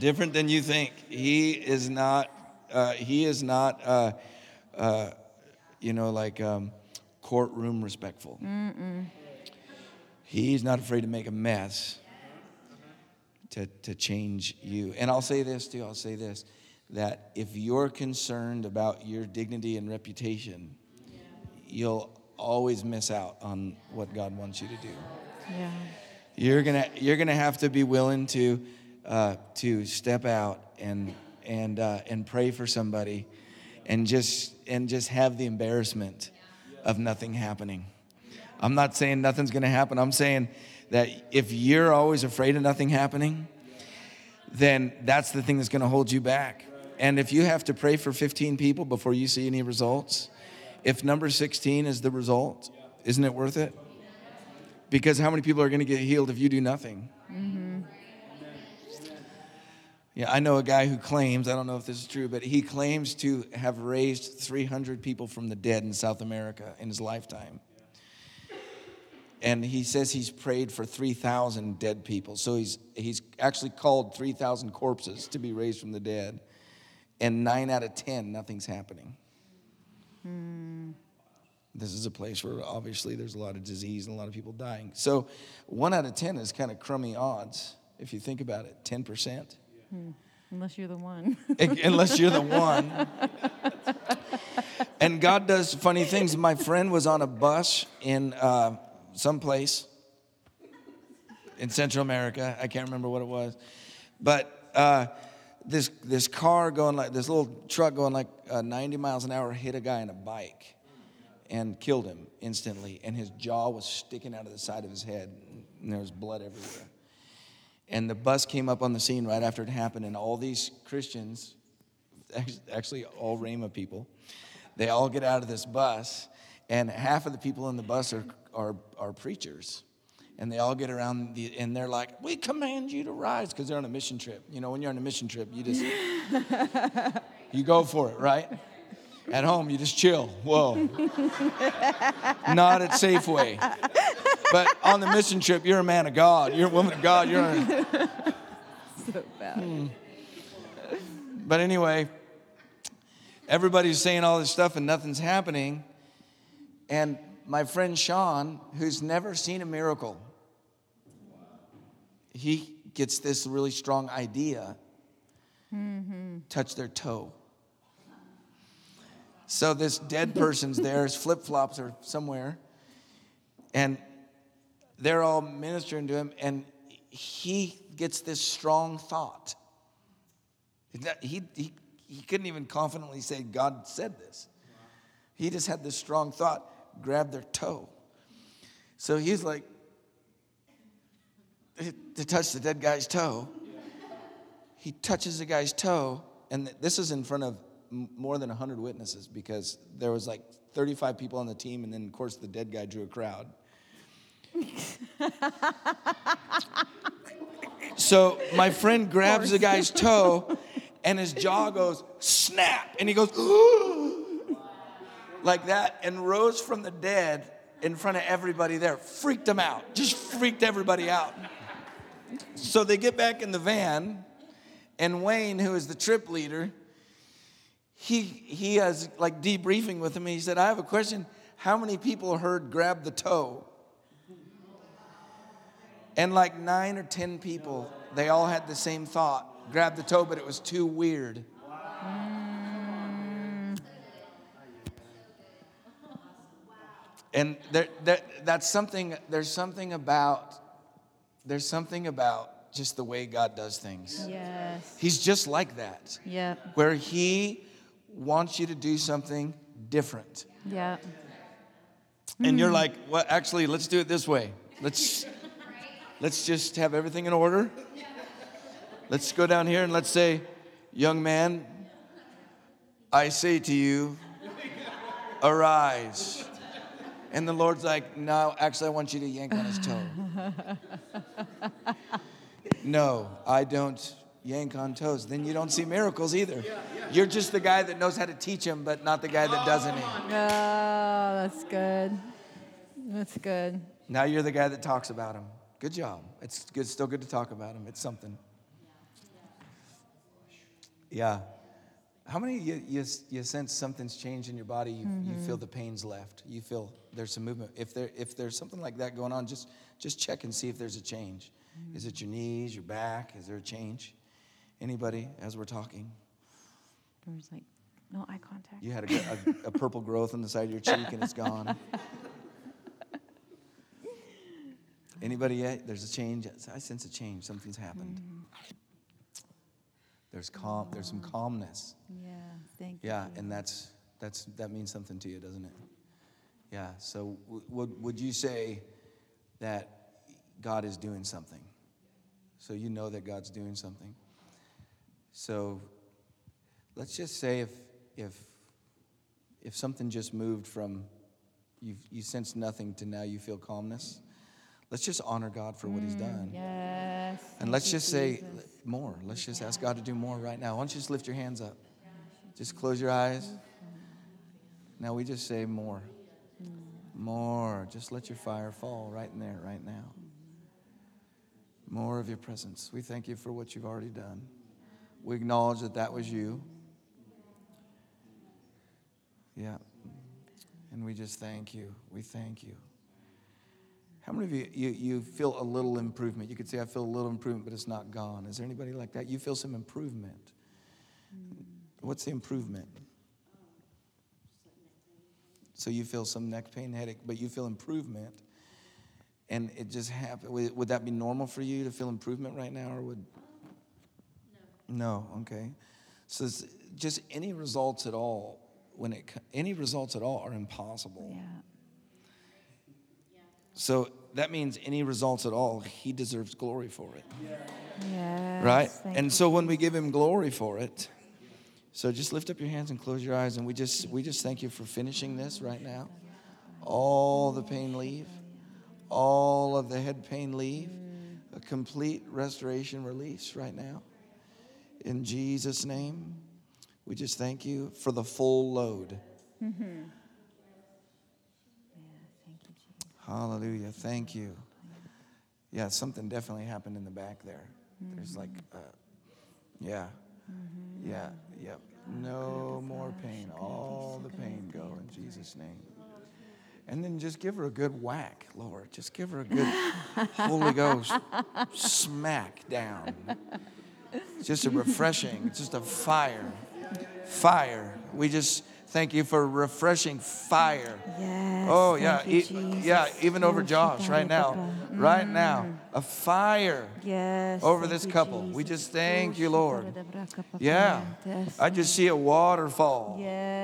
Different than you think. He is not. Uh, he is not. Uh, uh, you know, like um, courtroom respectful. He's not afraid to make a mess to, to change you. And I'll say this too I'll say this that if you're concerned about your dignity and reputation, you'll always miss out on what God wants you to do. Yeah. You're gonna you're gonna have to be willing to uh, to step out and and uh, and pray for somebody, and just and just have the embarrassment of nothing happening. I'm not saying nothing's gonna happen. I'm saying that if you're always afraid of nothing happening, then that's the thing that's gonna hold you back. And if you have to pray for 15 people before you see any results, if number 16 is the result, isn't it worth it? Because how many people are going to get healed if you do nothing? Mm-hmm. Yeah, I know a guy who claims, I don't know if this is true, but he claims to have raised 300 people from the dead in South America in his lifetime. And he says he's prayed for 3,000 dead people. So he's, he's actually called 3,000 corpses to be raised from the dead. And nine out of 10, nothing's happening. This is a place where obviously there's a lot of disease and a lot of people dying. So one out of 10 is kind of crummy odds if you think about it 10%. Unless you're the one. unless you're the one. And God does funny things. My friend was on a bus in uh, some place in Central America. I can't remember what it was, but uh, this this car going like this little truck going like uh, 90 miles an hour hit a guy on a bike and killed him instantly. And his jaw was sticking out of the side of his head, and there was blood everywhere. And the bus came up on the scene right after it happened, and all these Christians, actually all Rhema people, they all get out of this bus, and half of the people in the bus are, are, are preachers. And they all get around, the, and they're like, We command you to rise, because they're on a mission trip. You know, when you're on a mission trip, you just, you go for it, right? At home, you just chill. Whoa. Not at Safeway. But on the mission trip, you're a man of God. You're a woman of God. You're a, so bad. Hmm. But anyway, everybody's saying all this stuff and nothing's happening. And my friend Sean, who's never seen a miracle, he gets this really strong idea mm-hmm. touch their toe. So this dead person's there, his flip flops are somewhere, and they're all ministering to him, and he gets this strong thought. He, he, he couldn't even confidently say, God said this. He just had this strong thought grab their toe. So he's like, to touch the dead guy's toe. He touches the guy's toe, and this is in front of more than 100 witnesses because there was like 35 people on the team, and then, of course, the dead guy drew a crowd. so my friend grabs the guy's toe, and his jaw goes snap, and he goes like that, and rose from the dead in front of everybody there. Freaked them out, just freaked everybody out. So they get back in the van, and Wayne, who is the trip leader, he he has like debriefing with him. He said, "I have a question. How many people heard grab the toe?" And like nine or ten people, they all had the same thought: grab the toe, but it was too weird. And there, there, that's something. There's something about. There's something about just the way God does things. Yes. He's just like that. Yep. Where He wants you to do something different. Yeah. And you're hmm. like, well, actually, let's do it this way. Let's let's just have everything in order. Let's go down here and let's say, young man, I say to you, arise. And the Lord's like, no, actually, I want you to yank on his toe. no, I don't yank on toes. Then you don't see miracles either. You're just the guy that knows how to teach him, but not the guy that does any. Oh, oh that's good. That's good. Now you're the guy that talks about him. Good job. It's good, still good to talk about him. It's something. Yeah. How many you, you, you sense something's changed in your body? You, you feel mm-hmm. the pain's left. You feel there's some movement. If there if there's something like that going on, just just check and see if there's a change. Mm-hmm. Is it your knees, your back? Is there a change? Anybody as we're talking? There's like no eye contact. You had a, a, a purple growth on the side of your cheek and it's gone. Anybody yet? There's a change. I sense a change. Something's happened. Mm-hmm. There's calm. There's some calmness. Yeah. Thank you. Yeah, and that's that's that means something to you, doesn't it? Yeah. So w- would would you say that God is doing something? So you know that God's doing something. So let's just say if if if something just moved from you you sense nothing to now you feel calmness. Let's just honor God for what He's done. Yes. And let's just say more. Let's just ask God to do more right now. Why don't you just lift your hands up? Just close your eyes. Now we just say more. More. Just let your fire fall right in there, right now. More of your presence. We thank you for what you've already done. We acknowledge that that was you. Yeah. And we just thank you. We thank you. How many of you, you, you feel a little improvement? You could say, I feel a little improvement, but it's not gone. Is there anybody like that? You feel some improvement. Mm. What's the improvement? So you feel some neck pain, headache, but you feel improvement. And it just happened. Would, that be normal for you to feel improvement right now, or would? No. No. Okay. So just any results at all, when it any results at all are impossible. Yeah. So that means any results at all, he deserves glory for it. Yes. right? And so when we give him glory for it, so just lift up your hands and close your eyes, and we just we just thank you for finishing this right now. All the pain leave, all of the head pain leave, a complete restoration release right now. In Jesus' name, we just thank you for the full load. Yeah, thank you, Jesus. Hallelujah. Thank you. Yeah, something definitely happened in the back there. There's like, uh, yeah, yeah, yep. No more pain. All the pain go in Jesus' name. And then just give her a good whack, Lord. Just give her a good Holy Ghost smack down. Just a refreshing, just a fire. Fire. We just thank you for refreshing fire. Yes. Oh yeah, you, e- yeah. Even over Oh, Josh right now, shikari right now, a fire Yes. over this couple. We just thank Oh, you, Lord. Yeah, I just see a waterfall,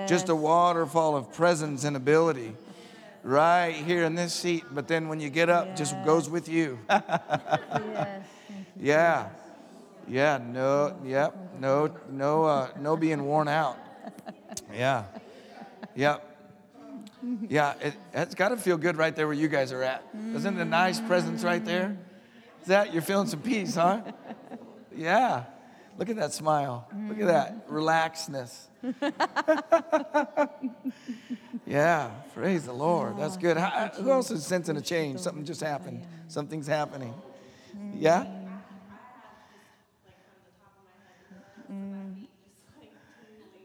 just a waterfall of presence and ability, right here in this seat. But then when you get up, just goes with you. Yes. You. yeah, yeah. No, yep. No, no, uh, no being worn out. Yeah, yep. Yeah, it, it's got to feel good right there where you guys are at. Isn't it a nice presence right there? Is that you're feeling some peace, huh? Yeah. Look at that smile. Look at that relaxedness. yeah, praise the Lord. That's good. How, uh, who else is sensing a change? Something just happened. Something's happening. Yeah?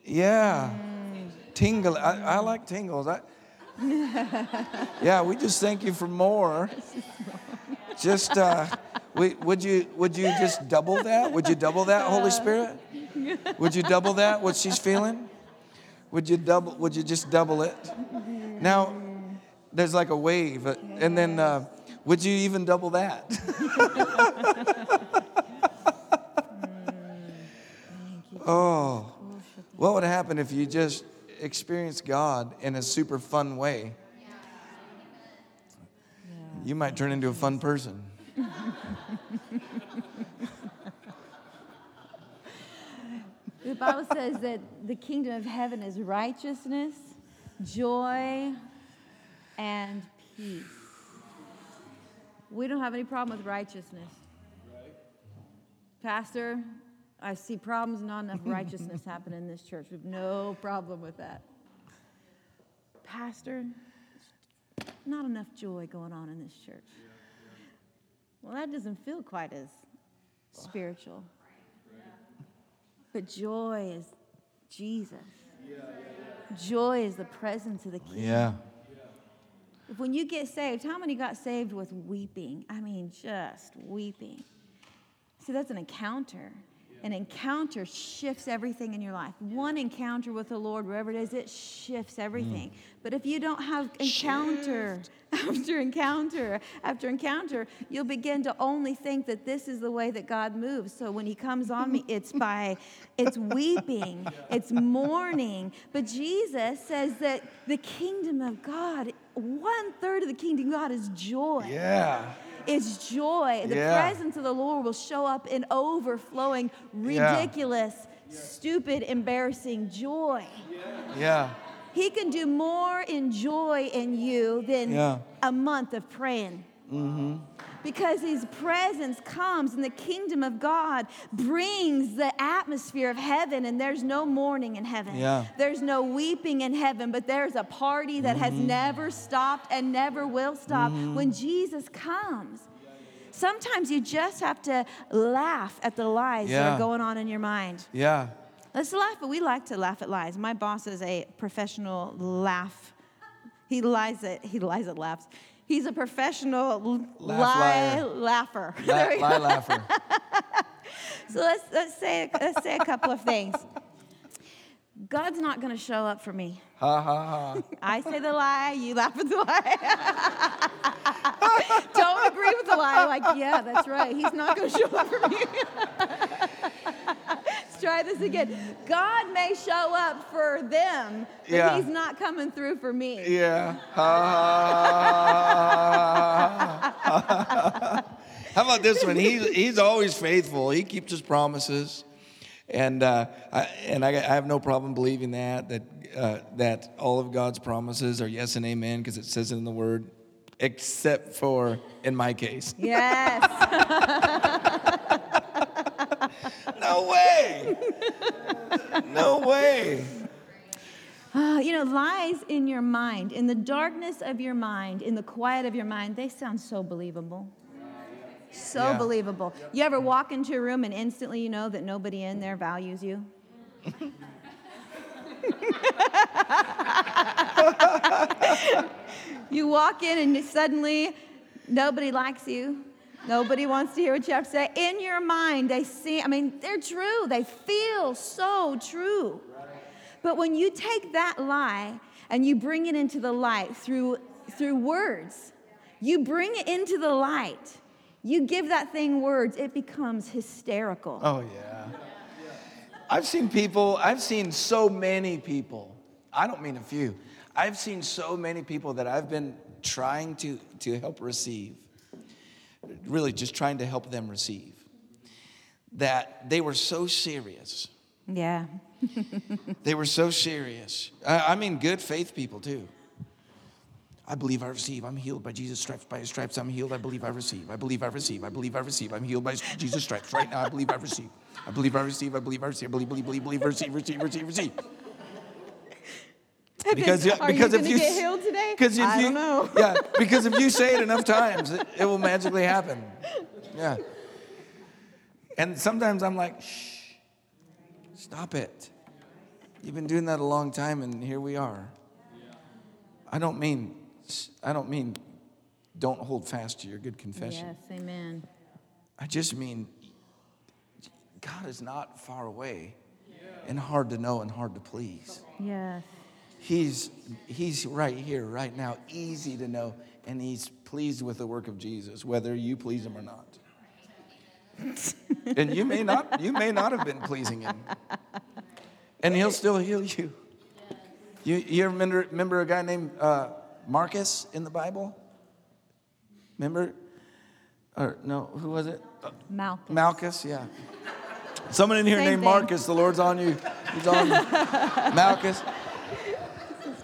Yeah. Tingle. I, I like tingles. I, yeah, we just thank you for more. Just, uh, we, would you would you just double that? Would you double that, Holy Spirit? Would you double that? What she's feeling? Would you double? Would you just double it? Now, there's like a wave, uh, and then uh, would you even double that? oh, what would happen if you just experience God in a super fun way, you might turn into a fun person. The Bible says that the kingdom of heaven is righteousness, joy, and peace. We don't have any problem with righteousness. Pastor, I see problems, not enough righteousness happen in this church. We have no problem with that. Pastor, not enough joy going on in this church. Well, that doesn't feel quite as spiritual. But joy is Jesus. Joy is the presence of the King. Yeah. If When you get saved, how many got saved with weeping? I mean, just weeping. See, that's an encounter. An encounter shifts everything in your life. One encounter with the Lord, wherever it is, it shifts mm. everything. But if you don't have encounter after encounter after encounter, you'll begin to only think that this is the way that God moves. So when He comes on me, it's by, it's weeping, it's mourning. But Jesus says that the kingdom of God, one third of the kingdom of God is joy Yeah. Is joy. The Yeah. presence of the Lord will show up in overflowing, Yeah. ridiculous, stupid, embarrassing joy. Yeah. He can do more in joy in you than Yeah. a month of praying. Mm-hmm. Because his presence comes and the kingdom of God brings the atmosphere of heaven, and there's no mourning in heaven. Yeah. There's no weeping in heaven, but there's a party that has mm-hmm. never stopped and never will stop mm-hmm. when Jesus comes. Sometimes you just have to laugh at the lies that are going on in your mind. Yeah. Let's laugh, but we like to laugh at lies. My boss is a professional laugh. He lies at he lies at laughs. He's a professional lie liar. laugher. La- There we go. lie laugher. So let's let's say let's say a couple of things. God's not going to show up for me. Ha ha ha. I say the lie, you laugh at the lie. Don't agree with the lie. Like, yeah, that's right. He's not going to show up for me. Let's try this again. God may show up for them, but Yeah. he's not coming through for me. Yeah. How about this one? He's, he's always faithful. He keeps his promises. And, uh, I, and I, I have no problem believing that, that, uh, that all of God's promises are yes and amen because it says it in the word, except for in my case. Yes. No way. No way. Ah, you know, lies in your mind, in the darkness of your mind, in the quiet of your mind, they sound so believable. So Yeah. believable. You ever walk into a room and instantly you know that nobody in there values you? you walk in and suddenly nobody likes you. Nobody wants to hear what you have to say. In your mind, they see, I mean, they're true. They feel so true. But when you take that lie and you bring it into the light through, through words, you bring it into the light, you give that thing words, it becomes hysterical. Oh, yeah. I've seen people, I've seen so many people, I don't mean a few, I've seen so many people that I've been trying to, to help receive, really just trying to help them receive, that they were so serious. Yeah. They were so serious. I, I mean, good faith people too. I believe I receive. I'm healed by Jesus' stripes. By his stripes, I'm healed. I believe I receive. I believe I receive. I believe I receive. I'm healed by Jesus' stripes. Right now, I believe I receive. I believe I receive. I believe I receive. I believe, believe, believe, believe, receive, receive, receive, receive. Because, Are because you if you get healed today? Because if I you, don't know. yeah, because if you say it enough times, it, it will magically happen. Yeah. And sometimes I'm like, shh, stop it. You've been doing that a long time, and here we are. I don't mean, I don't mean, don't hold fast to your good confession. Yes, amen. I just mean, God is not far away, and hard to know and hard to please. Yes. He's, he's right here, right now, easy to know, and he's pleased with the work of Jesus, whether you please him or not. and you may not, you may not have been pleasing him. And he'll still heal you. You, you remember, remember a guy named uh, Marcus in the Bible? Remember? Or no, who was it? Malcolm. Malchus, yeah. Someone in here Same named thing. Marcus, the Lord's on you. He's on you. Malchus.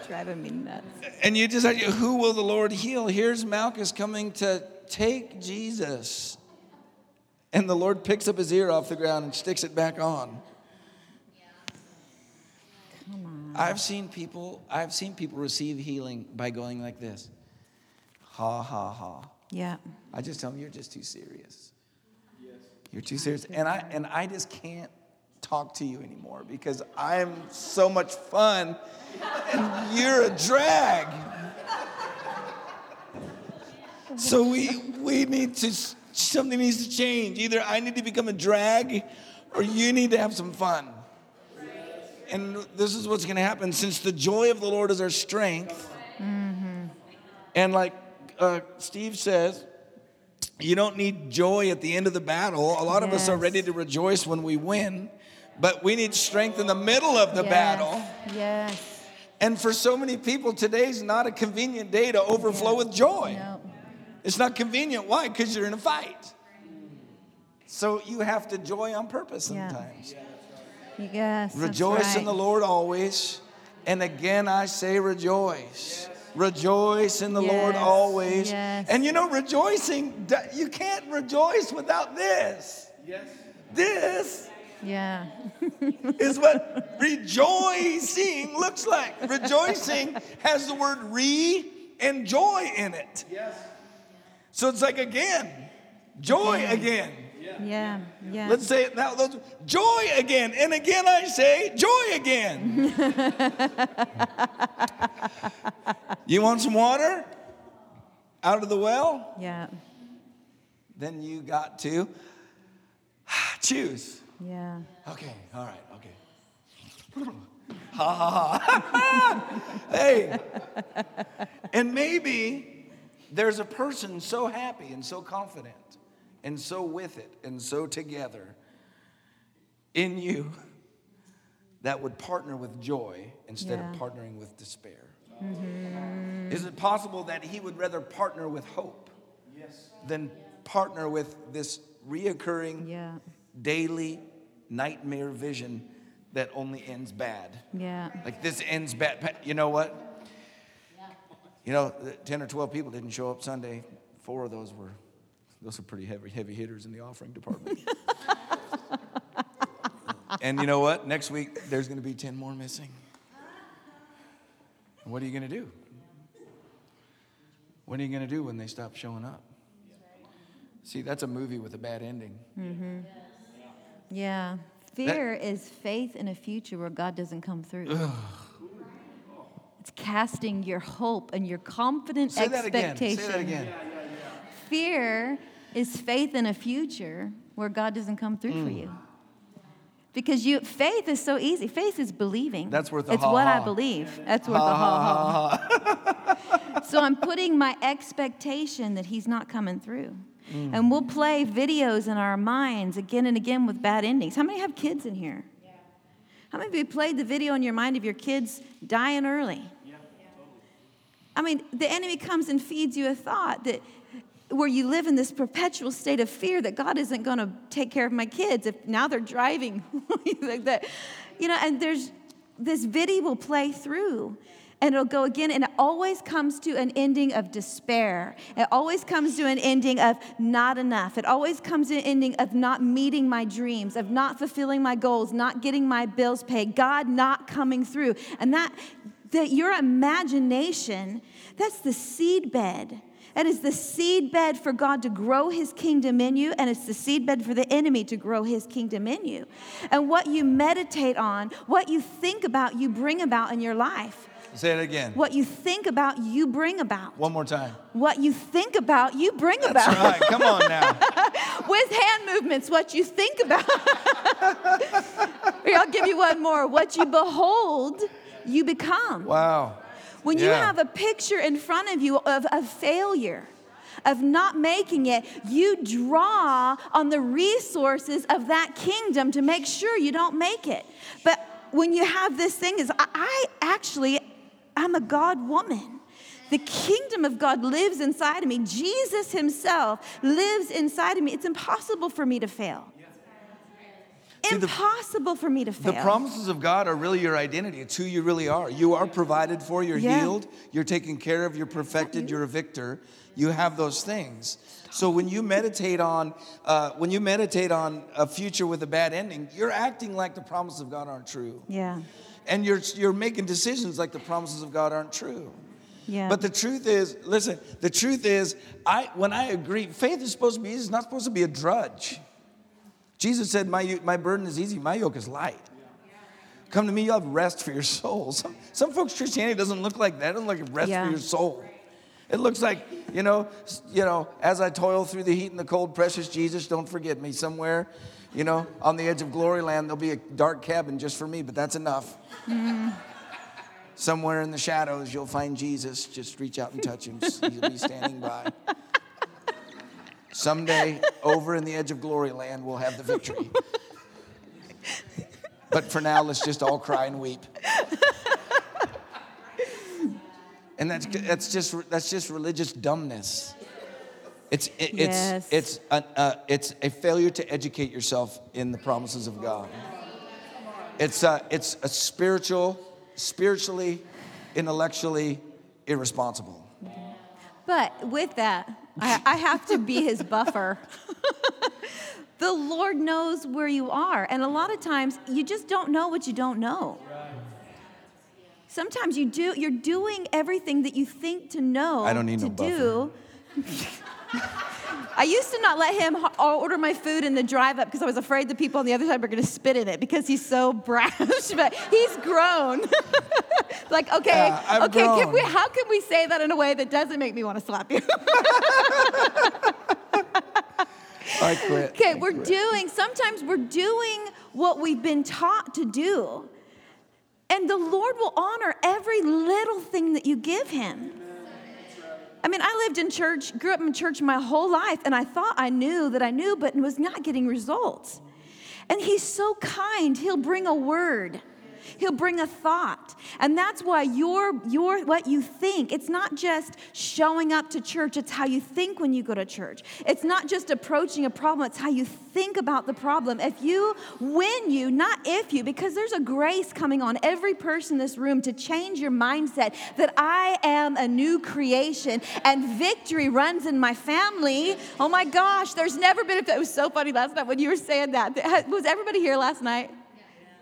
Driving me nuts. And you just, who will the Lord heal? Here's Malchus coming to take Jesus. And the Lord picks up his ear off the ground and sticks it back on. Come on. I've seen people, I've seen people receive healing by going like this. Ha ha ha. Yeah. I just tell them you're just too serious. You're too serious. And I and I just can't talk to you anymore because I'm so much fun and you're a drag. So we we need to something needs to change. Either I need to become a drag or you need to have some fun. And this is what's going to happen since the joy of the Lord is our strength. And like uh, Steve says, you don't need joy at the end of the battle. A lot of us are ready to rejoice when we win, but we need strength in the middle of the Yes. battle. Yes. And for so many people, today's not a convenient day to overflow with joy. No. It's not convenient. Why? Because you're in a fight. So you have to joy on purpose Yeah. sometimes. Yes. that's Rejoice in the Lord always. And again, I say rejoice. Rejoice in the Lord always. yes. And you know, rejoicing, you can't rejoice without this. Yes. This Yeah. is what rejoicing looks like. Rejoicing has the word re and joy in it. Yes. So it's like again, joy again. Yeah. Yeah. Let's say it now. Let's- Joy again. And again, I say joy again. you want some water out of the well? yeah. Then you got to choose. Yeah. Okay, all right, okay. Ha ha ha. hey. And maybe there's a person so happy and so confident and so with it and so together in you that would partner with joy instead of partnering with despair. Mm-hmm. Is it possible that he would rather partner with hope than partner with this reoccurring Yeah. Daily nightmare vision that only ends bad. Yeah. Like this ends bad. You know what? You know, 10 or 12 people didn't show up Sunday. Four of those were, those are pretty heavy, heavy hitters in the offering department. and you know what? Next week, there's going to be 10 more missing. What are you going to do? What are you going to do when they stop showing up? See, that's a movie with a bad ending. Mm-hmm. Yeah. Fear is faith in a future where God doesn't come through. It's casting your hope and your confident Say that again. Say that again. Fear is faith in a future where God doesn't come through Mm. for you. Because you faith is so easy. Faith is believing. That's worth a It's what I believe. That's worth a ha ha. so I'm putting my expectation that he's not coming through. Mm. And we'll play videos in our minds again and again with bad endings. How many have kids in here? How many of you played the video in your mind of your kids dying early? I mean, the enemy comes and feeds you a thought that where you live in this perpetual state of fear that God isn't going to take care of my kids if now they're driving like that. You know, and there's this video will play through and it'll go again and it always comes to an ending of despair. It always comes to an ending of not enough. It always comes to an ending of not meeting my dreams, of not fulfilling my goals, not getting my bills paid, God not coming through. And that that your imagination, that's the seed bed. That is the seed bed for God to grow his kingdom in you, and it's the seed bed for the enemy to grow his kingdom in you. And what you meditate on, what you think about, you bring about in your life. Say it again. What you think about, you bring about. One more time. What you think about, you bring That's about. right. Come on now. With hand movements, what you think about. Here, I'll give you one more. What you behold, you become. Wow. When you have a picture in front of you of, a failure, of not making it, you draw on the resources of that kingdom to make sure you don't make it. But when you have this thing is I, I actually I'm a God woman. The kingdom of God lives inside of me. Jesus himself lives inside of me. It's impossible for me to fail. See, the- impossible for me to fail. The promises of God are really your identity. It's who you really are. You are provided for, you're Yeah. healed, you're taken care of, you're perfected, you're a victor. You have those things. So when you meditate on uh, when you meditate on a future with a bad ending, you're acting like the promises of God aren't true. yeah. And you're you're making decisions like the promises of God aren't true. Yeah. But the truth is, listen, the truth is, I when I agree, faith is supposed to be, it's not supposed to be a drudge. Jesus said, My, my burden is easy, my yoke is light. Come to me, you'll have rest for your soul. Some, some folks' Christianity doesn't look like that. It doesn't look like rest Yeah. for your soul. It looks like, you know, you know, as I toil through the heat and the cold, precious Jesus, don't forget me. Somewhere, you know, on the edge of glory land, there'll be a dark cabin just for me, but that's enough. Mm-hmm. Somewhere in the shadows, you'll find Jesus. Just reach out and touch him. He'll be standing by. Someday, over in the edge of glory land, we'll have the victory. But for now, let's just all cry and weep. And that's, that's, just, that's just religious dumbness. It's, it, Yes. it's, it's, a, uh, it's a failure to educate yourself in the promises of God. It's a, it's a spiritual, spiritually, intellectually irresponsible. But with that, I, I have to be his buffer. the Lord knows where you are. And a lot of times, you just don't know what you don't know. Sometimes you do, you're doing everything that you think to know I don't need to no buffer. I used to not let him order my food in the drive up because I was afraid the people on the other side were going to spit in it because he's so brash. but he's grown. like, okay, Yeah, okay, can we, how can we say that in a way that doesn't make me want to slap you? I quit. okay, we're doing, sometimes we're doing what we've been taught to do. And the Lord will honor every little thing that you give him. I mean, I lived in church, grew up in church my whole life, and I thought I knew that I knew, but was not getting results. And He's so kind, He'll bring a word. He'll bring a thought. And that's why your, your what you think, it's not just showing up to church, it's how you think when you go to church. It's not just approaching a problem, it's how you think about the problem. If you, when you, not if you, because there's a grace coming on every person in this room to change your mindset that I am a new creation and victory runs in my family. Oh my gosh, there's never been a, it was so funny last night when you were saying that. Was everybody here last night?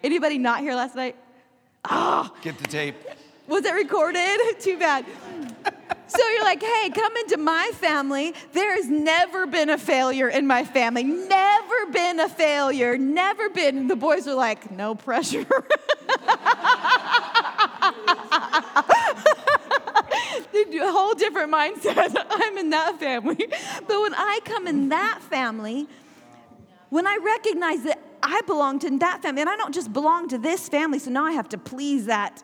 Anybody not here last night? Ah. Get the tape. Was it recorded? Too bad. So you're like, hey, come into my family. There has never been a failure in my family. Never been a failure. Never been. The boys are like, no pressure. A whole different mindset. I'm in that family. But when I come in that family, when I recognize that I belong to that family, and I don't just belong to this family, so now I have to please that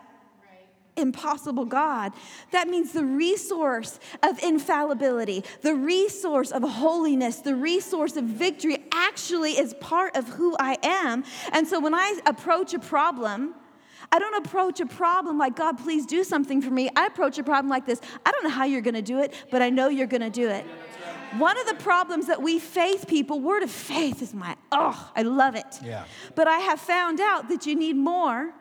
impossible God. That means the resource of infallibility, the resource of holiness, the resource of victory actually is part of who I am. And so when I approach a problem, I don't approach a problem like, God, please do something for me. I approach a problem like this I don't know how you're gonna do it, but I know you're gonna do it. One of the problems that we faith people, word of faith is my, oh, I love it. Yeah. But I have found out that you need more.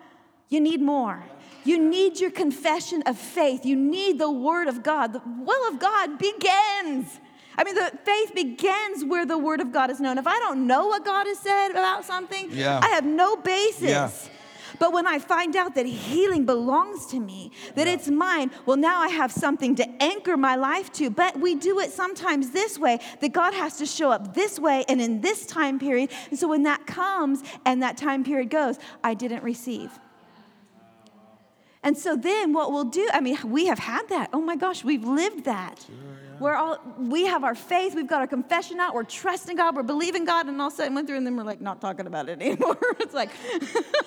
You need more. You need your confession of faith. You need the word of God. The will of God begins. I mean, the faith begins where the word of God is known. If I don't know what God has said about something, Yeah. I have no basis. Yeah. But when I find out that healing belongs to me, that it's mine, well, now I have something to anchor my life to. But we do it sometimes this way that God has to show up this way and in this time period. And so when that comes and that time period goes, I didn't receive. And so then what we'll do, I mean, we have had that. Oh my gosh, we've lived that. We're all we have our faith, we've got our confession out, we're trusting God, we're believing God, and all of a sudden went through and then we're like not talking about it anymore. it's like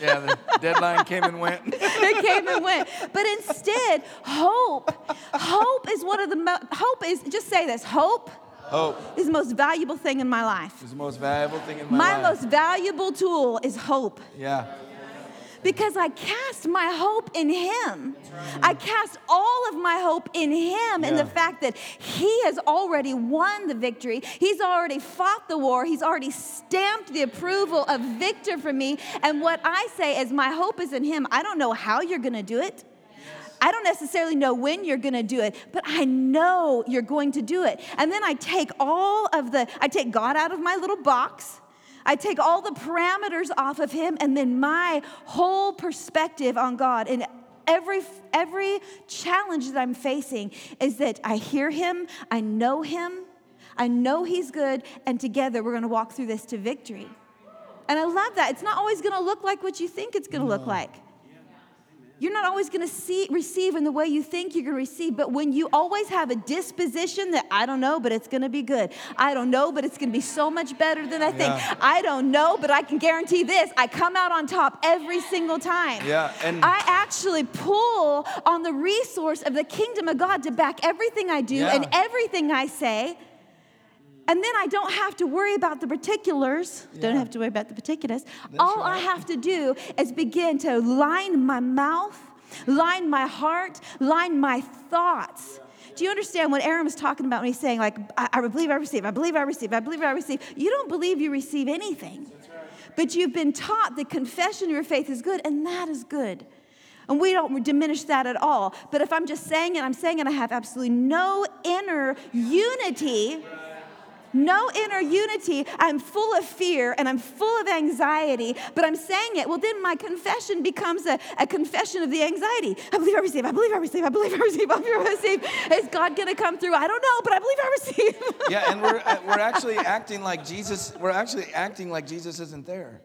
Yeah, the deadline came and went. it came and went. But instead, hope. Hope is one of the mo- hope is just say this. Hope Hope is the most valuable thing in my life. is the most valuable thing in my, My life. My most valuable tool is hope. yeah. Because I cast my hope in Him. I cast all of my hope in Him and the fact that He has already won the victory. He's already fought the war. He's already stamped the approval of victor for me. And what I say is, my hope is in Him. I don't know how you're going to do it. I don't necessarily know when you're going to do it, but I know you're going to do it. And then I take all of the, I take God out of my little box. I take all the parameters off of him and then my whole perspective on God and every every challenge that I'm facing is that I hear him, I know him, I know he's good and together we're going to walk through this to victory. And I love that. It's not always going to look like what you think it's going to look like. You're not always going to see receive in the way you think you're going to receive, but when you always have a disposition that I don't know, but it's going to be good. I don't know, but it's going to be so much better than I think. Yeah. I don't know, but I can guarantee this. I come out on top every single time. Yeah, and- I actually pull on the resource of the kingdom of God to back everything I do Yeah. and everything I say. And then I don't have to worry about the particulars. Don't have to worry about the particulars. All I have to do is begin to line my mouth, line my heart, line my thoughts. Do you understand what Aaron was talking about when he's saying, like, I, I believe I receive, I believe I receive, I believe I receive? You don't believe you receive anything. But you've been taught that confession of your faith is good, and that is good. And we don't diminish that at all. But if I'm just saying it, I'm saying it, I have absolutely no inner unity no inner unity. I'm full of fear and I'm full of anxiety, but I'm saying it. Well, then my confession becomes a, a confession of the anxiety. I believe I receive, I believe I receive, I believe I receive, I believe I receive. Is God gonna come through? I don't know, but I believe I receive. Yeah, and we're, uh, we're actually acting like Jesus, we're actually acting like Jesus isn't there.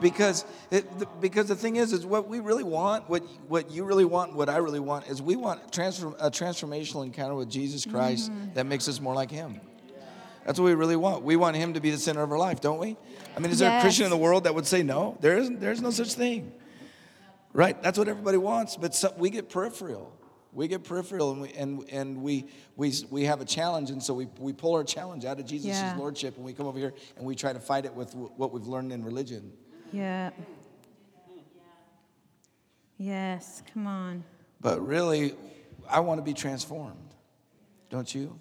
Because, it, the, because the thing is, is what we really want, what, what you really want, what I really want, is we want transform, a transformational encounter with Jesus Christ that makes us more like Him. That's what we really want. We want Him to be the center of our life, don't we? I mean, is there a Christian in the world that would say no? There isn't. There's no such thing, right? That's what everybody wants. But we get peripheral. We get peripheral, and we and and we we we have a challenge, and so we we pull our challenge out of Jesus' Yeah. lordship, and we come over here and we try to fight it with what we've learned in religion. yeah. Yes, come on. But really, I want to be transformed, don't you?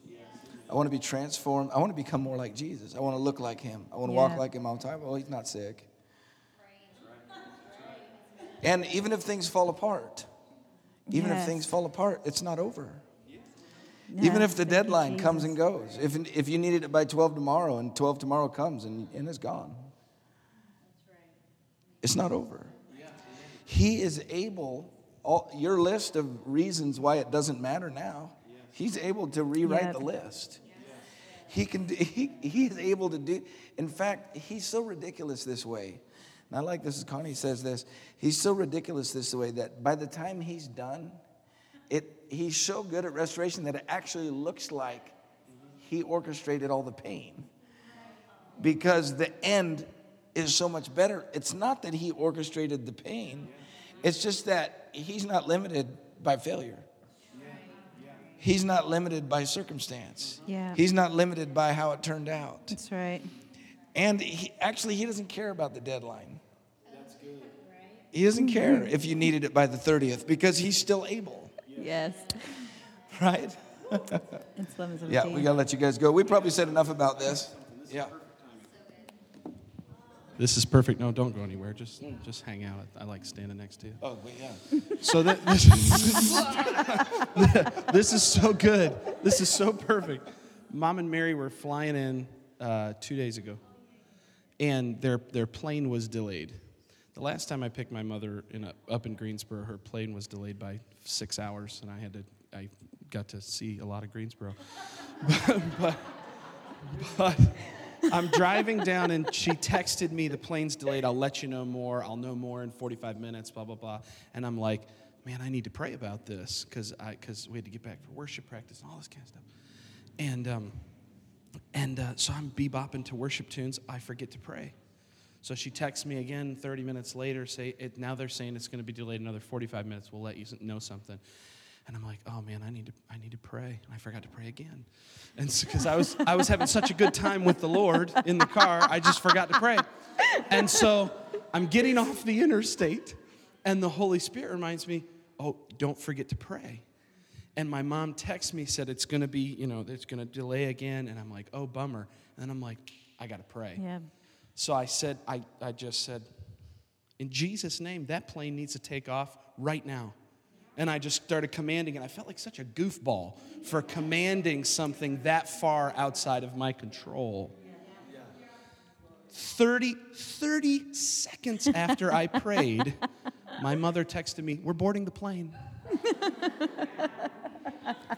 I want to be transformed. I want to become more like Jesus. I want to look like Him. I want to walk like Him all the time. Well, He's not sick. And even if things fall apart, even if things fall apart, it's not over. No, even if the thank deadline comes and goes, if, if you needed it by 12 tomorrow and 12 tomorrow comes and, and it's gone, it's not over. He is able, all, your list of reasons why it doesn't matter now, he's able to rewrite Yep. the list. He can do, he, he is able to do, in fact, he's so ridiculous this way. And I like this, as Connie says this. He's so ridiculous this way that by the time he's done, it, he's so good at restoration that it actually looks like he orchestrated all the pain. Because the end is so much better. It's not that he orchestrated the pain, it's just that he's not limited by failure. He's not limited by circumstance. Yeah. He's not limited by how it turned out. That's right. And he, actually, he doesn't care about the deadline. That's good. He doesn't care if you needed it by the 30th because he's still able, Yes. right? It's Yeah, we gotta let you guys go. We probably said enough about this. Yeah. This is perfect. No, don't go anywhere. Just just hang out. I like standing next to you. Oh, wait, yeah. So that, this, is, this is so good. This is so perfect. Mom and Mary were flying in uh, two days ago, and their their plane was delayed. The last time I picked my mother in a, up in Greensboro, her plane was delayed by six hours, and I had to I got to see a lot of Greensboro. but, but but I'm driving down and she texted me, the plane's delayed. I'll let you know more. I'll know more in 45 minutes, blah, blah, blah. And I'm like, man, I need to pray about this because because we had to get back for worship practice and all this kind of stuff. And, um, and uh, so I'm bebopping to worship tunes. I forget to pray. So she texts me again 30 minutes later, say it, now they're saying it's going to be delayed another 45 minutes. We'll let you know something. And I'm like, oh man, I need to, I need to pray. And I forgot to pray again. And because I was, I was having such a good time with the Lord in the car, I just forgot to pray. And so I'm getting off the interstate And the Holy Spirit reminds me, oh, don't forget to pray. And my mom texts me, said it's gonna be, you know, it's gonna delay again. And I'm like, oh, bummer. And I'm like, I gotta pray. Yeah. So I said, I, I just said, in Jesus' name, that plane needs to take off right now. And I just started commanding, and I felt like such a goofball for commanding something that far outside of my control. 30, 30 seconds after I prayed, my mother texted me, We're boarding the plane.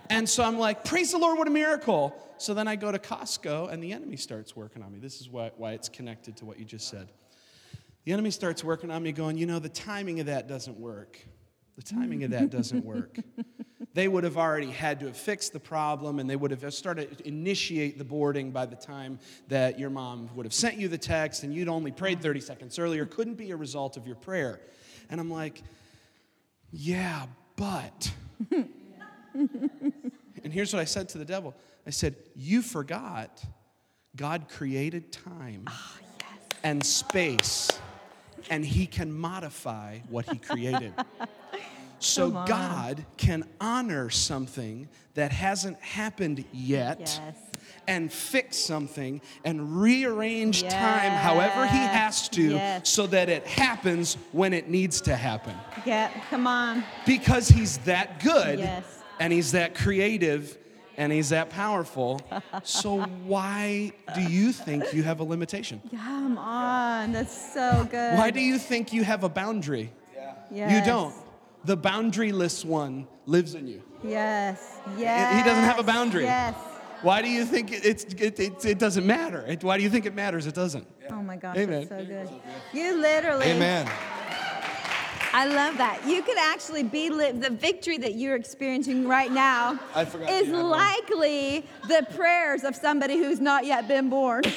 and so I'm like, Praise the Lord, what a miracle. So then I go to Costco, and the enemy starts working on me. This is why, why it's connected to what you just said. The enemy starts working on me, going, You know, the timing of that doesn't work. The timing of that doesn't work. they would have already had to have fixed the problem and they would have started to initiate the boarding by the time that your mom would have sent you the text and you'd only prayed 30 seconds earlier. Couldn't be a result of your prayer. And I'm like, yeah, but. and here's what I said to the devil I said, You forgot God created time ah, and space, and He can modify what He created. So Come on. God can honor something that hasn't happened yet Yes. and fix something and rearrange time however he has to Yes. so that it happens when it needs to happen. Yeah. Come on. Because he's that good Yes. and he's that creative and he's that powerful. so why do you think you have a limitation? Come on. That's so good. Why do you think you have a boundary? You Yes. don't. The boundaryless one lives in you. Yes. Yes. He doesn't have a boundary. Yes. Why do you think it- it's, it, it, it doesn't matter? It- why do you think it matters? It doesn't. Oh my gosh, Amen. that's so good. You literally. Amen. I love that. You could actually be li- the victory that you're experiencing right now is likely the prayers of somebody who's not yet been born.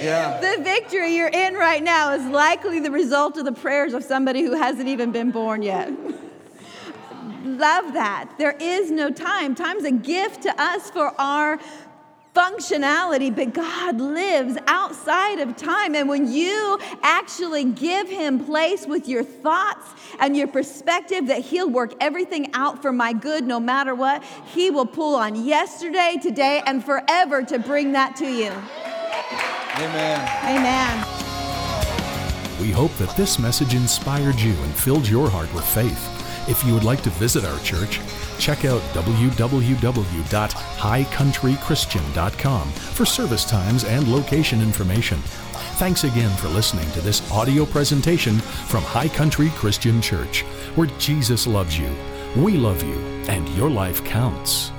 Yeah. the victory you're in right now is likely the result of the prayers of somebody who hasn't even been born yet. love that. There is no time. Time's a gift to us for our functionality, but God lives outside of time. And when you actually give Him place with your thoughts and your perspective that He'll work everything out for my good no matter what, He will pull on yesterday, today, and forever to bring that to you. Amen. Amen. We hope that this message inspired you and filled your heart with faith. If you would like to visit our church, check out www.highcountrychristian.com for service times and location information. Thanks again for listening to this audio presentation from High Country Christian Church, where Jesus loves you, we love you, and your life counts.